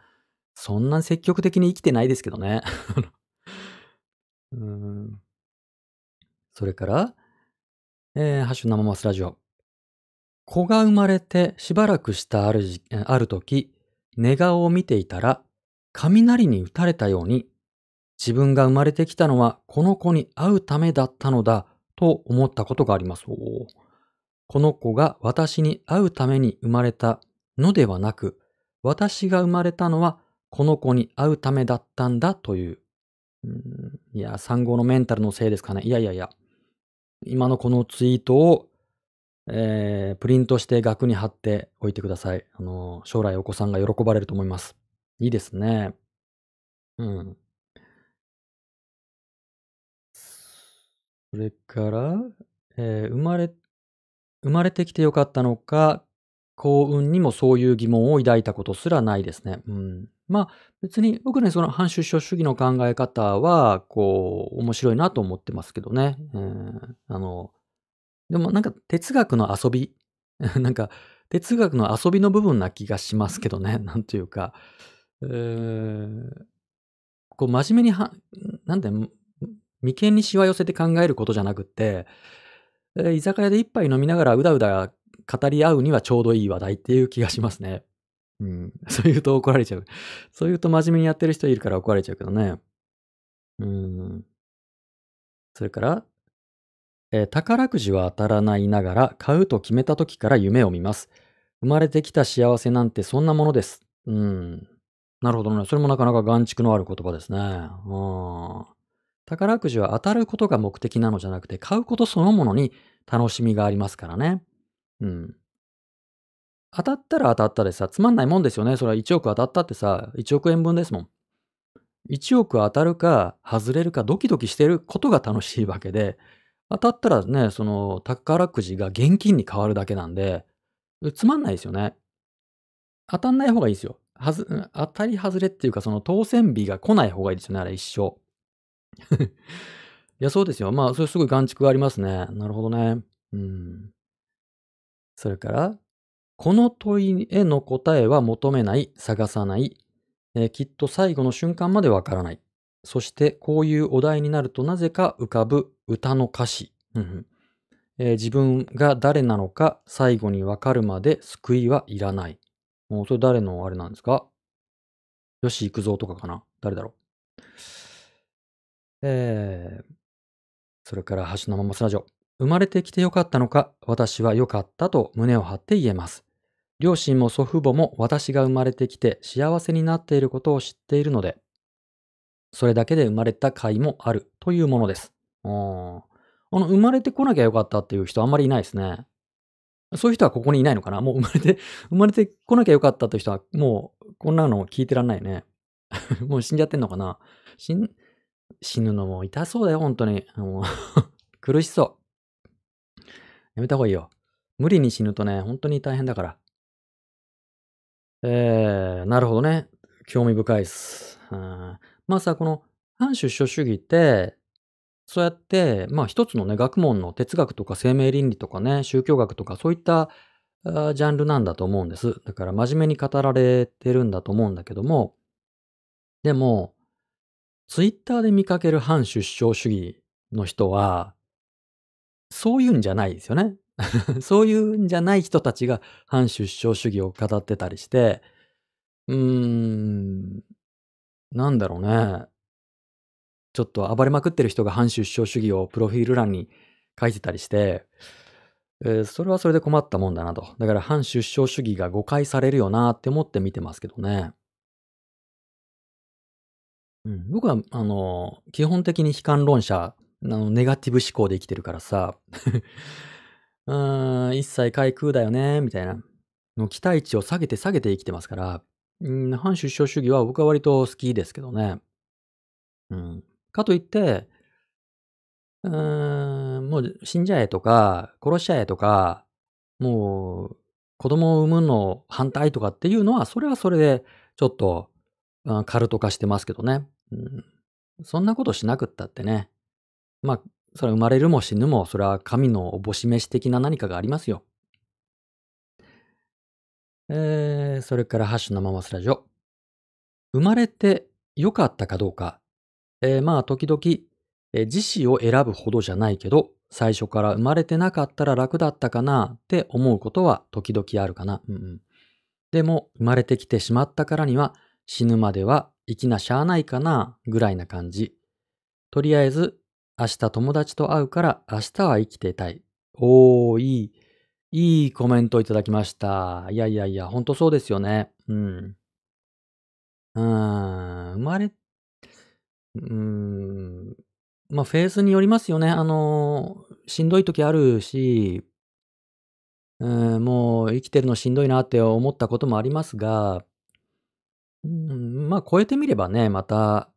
そんな積極的に生きてないですけどね。うん。それから、えー、ハッシュ生マスラジオ。子が生まれてしばらくしたあるじある時、寝顔を見ていたら、雷に打たれたように、自分が生まれてきたのはこの子に会うためだったのだと思ったことがあります。この子が私に会うために生まれたのではなく、私が生まれたのはこの子に会うためだったんだという。いや、産後のメンタルのせいですかね。いやいやいや。今のこのツイートを、えープリントして額に貼っておいてください。あの、将来お子さんが喜ばれると思います。いいですね。うん。それから、えー生まれ、生まれてきてよかったのか、幸運にもそういう疑問を抱いたことすらないですね。うん。まあ、別に僕ね、その反出生主義の考え方は、こう、面白いなと思ってますけどね。うん。あの、でもなんか哲学の遊び、なんか哲学の遊びの部分な気がしますけどね。なんというか、えーこう真面目には、なんで、眉間にしわ寄せて考えることじゃなくって、えー居酒屋で一杯飲みながらうだうだ語り合うにはちょうどいい話題っていう気がしますね。うん。そう言うと怒られちゃう。そう言うと真面目にやってる人いるから怒られちゃうけどね。うん。それから、えー宝くじは当たらないながら買うと決めた時から夢を見ます。生まれてきた幸せなんてそんなものです。うん。なるほどね。それもなかなか眼蓄のある言葉ですね。うん。宝くじは当たることが目的なのじゃなくて、買うことそのものに楽しみがありますからね。うん。当たったら当たったでさ、つまんないもんですよね。それは1億当たったってさ、1億円分ですもん。1億当たるか外れるかドキドキしてることが楽しいわけで、当たったらね、その宝くじが現金に変わるだけなんで、つまんないですよね。当たんない方がいいですよ。はず、当たり外れっていうか、その当選日が来ない方がいいですよね、あれ一生。いや、そうですよ。まあ、それすごい眼蓄がありますね。なるほどね。うん。それから、この問いへの答えは求めない、探さない、えー、きっと最後の瞬間までわからない。そしてこういうお題になるとなぜか浮かぶ歌の歌詞。うんえー、自分が誰なのか最後にわかるまで救いはいらない。もうそれ誰のあれなんですか？吉幾三とかかな誰だろうえー、それから橋のまますラジオ。生まれてきてよかったのか、私はよかったと胸を張って言えます。両親も祖父母も私が生まれてきて幸せになっていることを知っているので、それだけで生まれた甲斐もあるというものです。あの、生まれてこなきゃよかったっていう人あんまりいないですね。そういう人はここにいないのかな？もう生まれて、生まれてこなきゃよかったという人はもうこんなの聞いてらんないね。もう死んじゃってんのかな？死ん死ぬのも痛そうだよ、本当に。もう 苦しそう。やめた方がいいよ。無理に死ぬとね、本当に大変だから。えー、なるほどね。興味深いっす。うん、まあさ、この反出生主義って、そうやって、まあ一つのね、学問の哲学とか生命倫理とかね、宗教学とかそういったジャンルなんだと思うんです。だから真面目に語られてるんだと思うんだけども、でも、ツイッターで見かける反出生主義の人は、そういうんじゃないですよね。そういうんじゃない人たちが反出生主義を語ってたりして、うーん、なんだろうね。ちょっと暴れまくってる人が反出生主義をプロフィール欄に書いてたりして、えー、それはそれで困ったもんだなと。だから反出生主義が誤解されるよなって思って見てますけどね。うん、僕は、あの、基本的に悲観論者あの、ネガティブ思考で生きてるからさ、うーん、一切開空だよね、みたいな。の期待値を下げて下げて生きてますから、うん、反出生主義は僕は割と好きですけどね。うん。かといって、うーん、もう死んじゃえとか、殺しちゃえとか、もう子供を産むの反対とかっていうのは、それはそれでちょっと、カルト化してますけどね。うん、そんなことしなくったってね、まあ、それは生まれるも死ぬも、それは神のおぼし飯的な何かがありますよ。えー、それからハッシュ生マスラジオ。生まれて良かったかどうか。えー、まあ、時々、えー、自死を選ぶほどじゃないけど、最初から生まれてなかったら楽だったかなって思うことは時々あるかな。うんうん、でも、生まれてきてしまったからには、死ぬまでは生きなしゃあないかなぐらいな感じ。とりあえず明日友達と会うから明日は生きていたい。おー、いい、いいコメントいただきました。いやいやいや、ほんとそうですよね。うん。うーん、生まれ、うーん、まあ、フェーズによりますよね。あの、しんどい時あるし、うん、もう生きてるのしんどいなって思ったこともありますが、うん、まあ、超えてみればね、また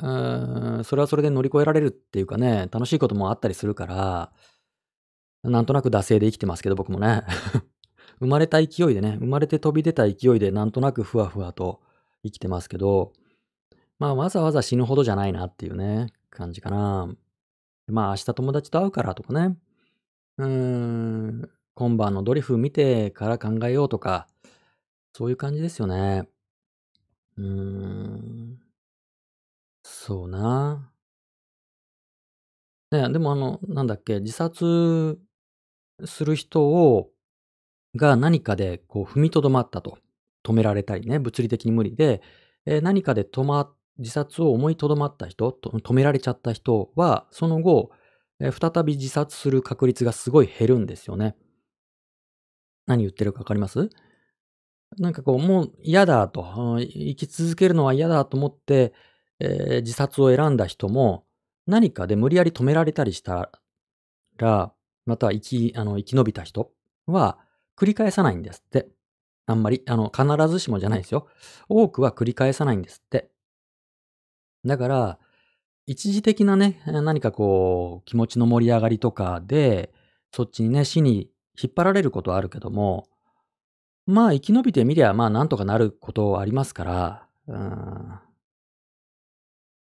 うーん、それはそれで乗り越えられるっていうかね、楽しいこともあったりするから、なんとなく惰性で生きてますけど、僕もね。生まれた勢いでね、生まれて飛び出た勢いでなんとなくふわふわと生きてますけど、まあわざわざ死ぬほどじゃないなっていうね、感じかな。まあ明日友達と会うからとかね、うーん、今晩のドリフ見てから考えようとか、そういう感じですよね。うーん。そうな。ね、でもあの、なんだっけ、自殺する人をが何かでこう踏みとどまったと。止められたりね、物理的に無理で、えー何かで止ま自殺を思いとどまった人、と止められちゃった人は、その後、えー再び自殺する確率がすごい減るんですよね。何言ってるかわかります？なんかこう、もう嫌だと、生き続けるのは嫌だと思って、えー、自殺を選んだ人も、何かで無理やり止められたりしたら、また生き、あの、生き延びた人は繰り返さないんですって。あんまり、あの、必ずしもじゃないですよ。多くは繰り返さないんですって。だから、一時的なね、何かこう、気持ちの盛り上がりとかで、そっちにね、死に引っ張られることはあるけども、まあ生き延びてみりゃ、まあなんとかなることありますから、うん、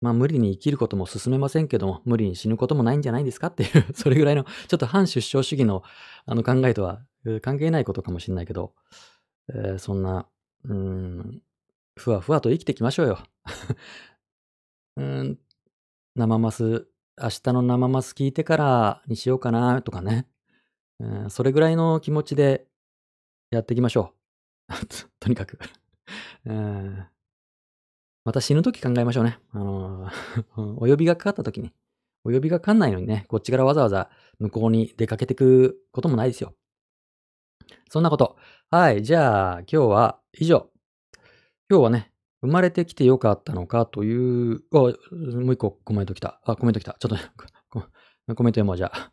まあ無理に生きることも進めませんけども、無理に死ぬこともないんじゃないですかっていう それぐらいの、ちょっと反出生主義のあの考えとは関係ないことかもしれないけど、えー、そんな、うん、ふわふわと生きていきましょうよ。うん、生マス、明日の生マス聞いてからにしようかなとかね、うん。それぐらいの気持ちでやっていきましょう。とにかく うんまた死ぬとき考えましょうね。あの お呼びがかかったときに。お呼びがかかんないのにね、こっちからわざわざ向こうに出かけてくこともないですよ。そんなこと。はい。じゃあ、今日は以上。今日はね、生まれてきてよかったのかという、あ、もう一個コメント来た。あ、コメント来た。ちょっと、コメント読もう、じゃあ。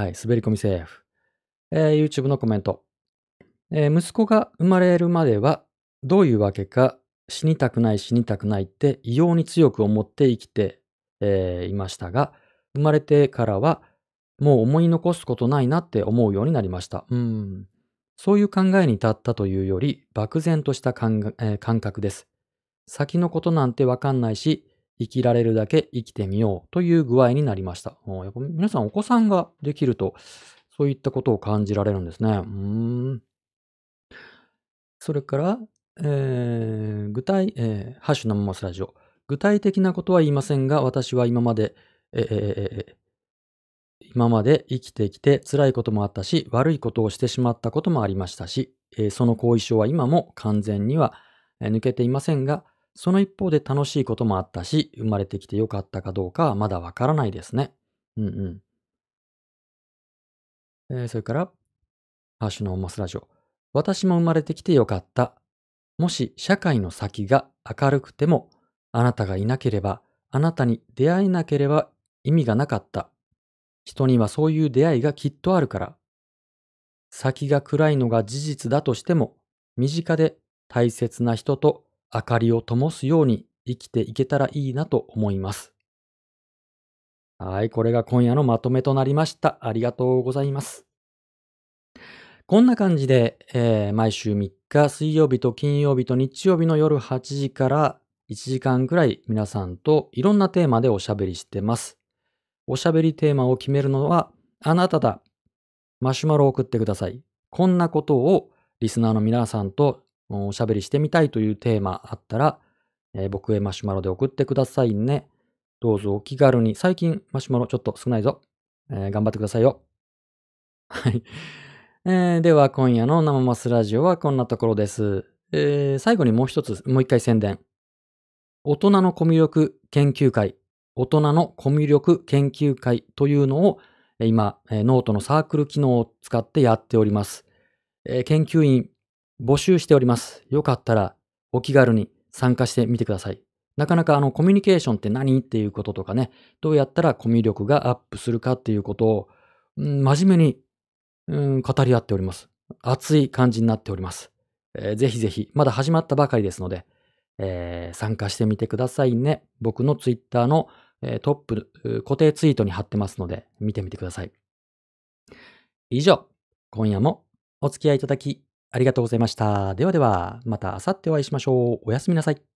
はい。滑り込みセーフ。えー、YouTube のコメント。えー、息子が生まれるまでは、どういうわけか死にたくない死にたくないって異様に強く思って生きて、えー、いましたが、生まれてからはもう思い残すことないなって思うようになりました。うん。そういう考えに至ったというより、漠然とした感,、えー、感覚です。先のことなんてわかんないし、生きられるだけ生きてみようという具合になりました。やっぱ皆さんお子さんができると、そういったことを感じられるんですね。うん。それから、えー、具体、えー、ハッシュのまますラジオ。具体的なことは言いませんが、私は今まで、えーえ、今まで生きてきて辛いこともあったし、悪いことをしてしまったこともありましたし、えー、その後遺症は今も完全には抜けていませんが、その一方で楽しいこともあったし、生まれてきてよかったかどうかはまだわからないですね。うんうん。えー、それから、ハッシュのマスラジオ。私も生まれてきてよかった。もし社会の先が明るくても、あなたがいなければ、あなたに出会えなければ意味がなかった。人にはそういう出会いがきっとあるから。先が暗いのが事実だとしても、身近で大切な人と明かりを灯すように生きていけたらいいなと思います。はい、これが今夜のまとめとなりました。ありがとうございます。こんな感じで、えー、毎週3日、水曜日と金曜日と日曜日の夜8時から1時間くらい皆さんといろんなテーマでおしゃべりしてます。おしゃべりテーマを決めるのはあなただ。マシュマロを送ってください。こんなことをリスナーの皆さんとおしゃべりしてみたいというテーマあったら、えー、僕へマシュマロで送ってくださいね。どうぞお気軽に。最近マシュマロちょっと少ないぞ。えー、頑張ってくださいよ。はい。えー、では今夜の生マスラジオはこんなところです。えー、最後にもう一つ、もう一回宣伝。大人のコミュ力研究会、大人のコミュ力研究会というのを今、ノートのサークル機能を使ってやっております。えー、研究員募集しております。よかったらお気軽に参加してみてください。なかなかあのコミュニケーションって何っていうこととかね、どうやったらコミュ力がアップするかっていうことを、うん、真面目にうん、語り合っております。熱い感じになっております。えー、ぜひぜひ、まだ始まったばかりですので、えー、参加してみてくださいね。僕のツイッターの、えー、トップ、固定ツイートに貼ってますので、見てみてください。以上、今夜もお付き合いいただきありがとうございました。ではでは、また明後日お会いしましょう。おやすみなさい。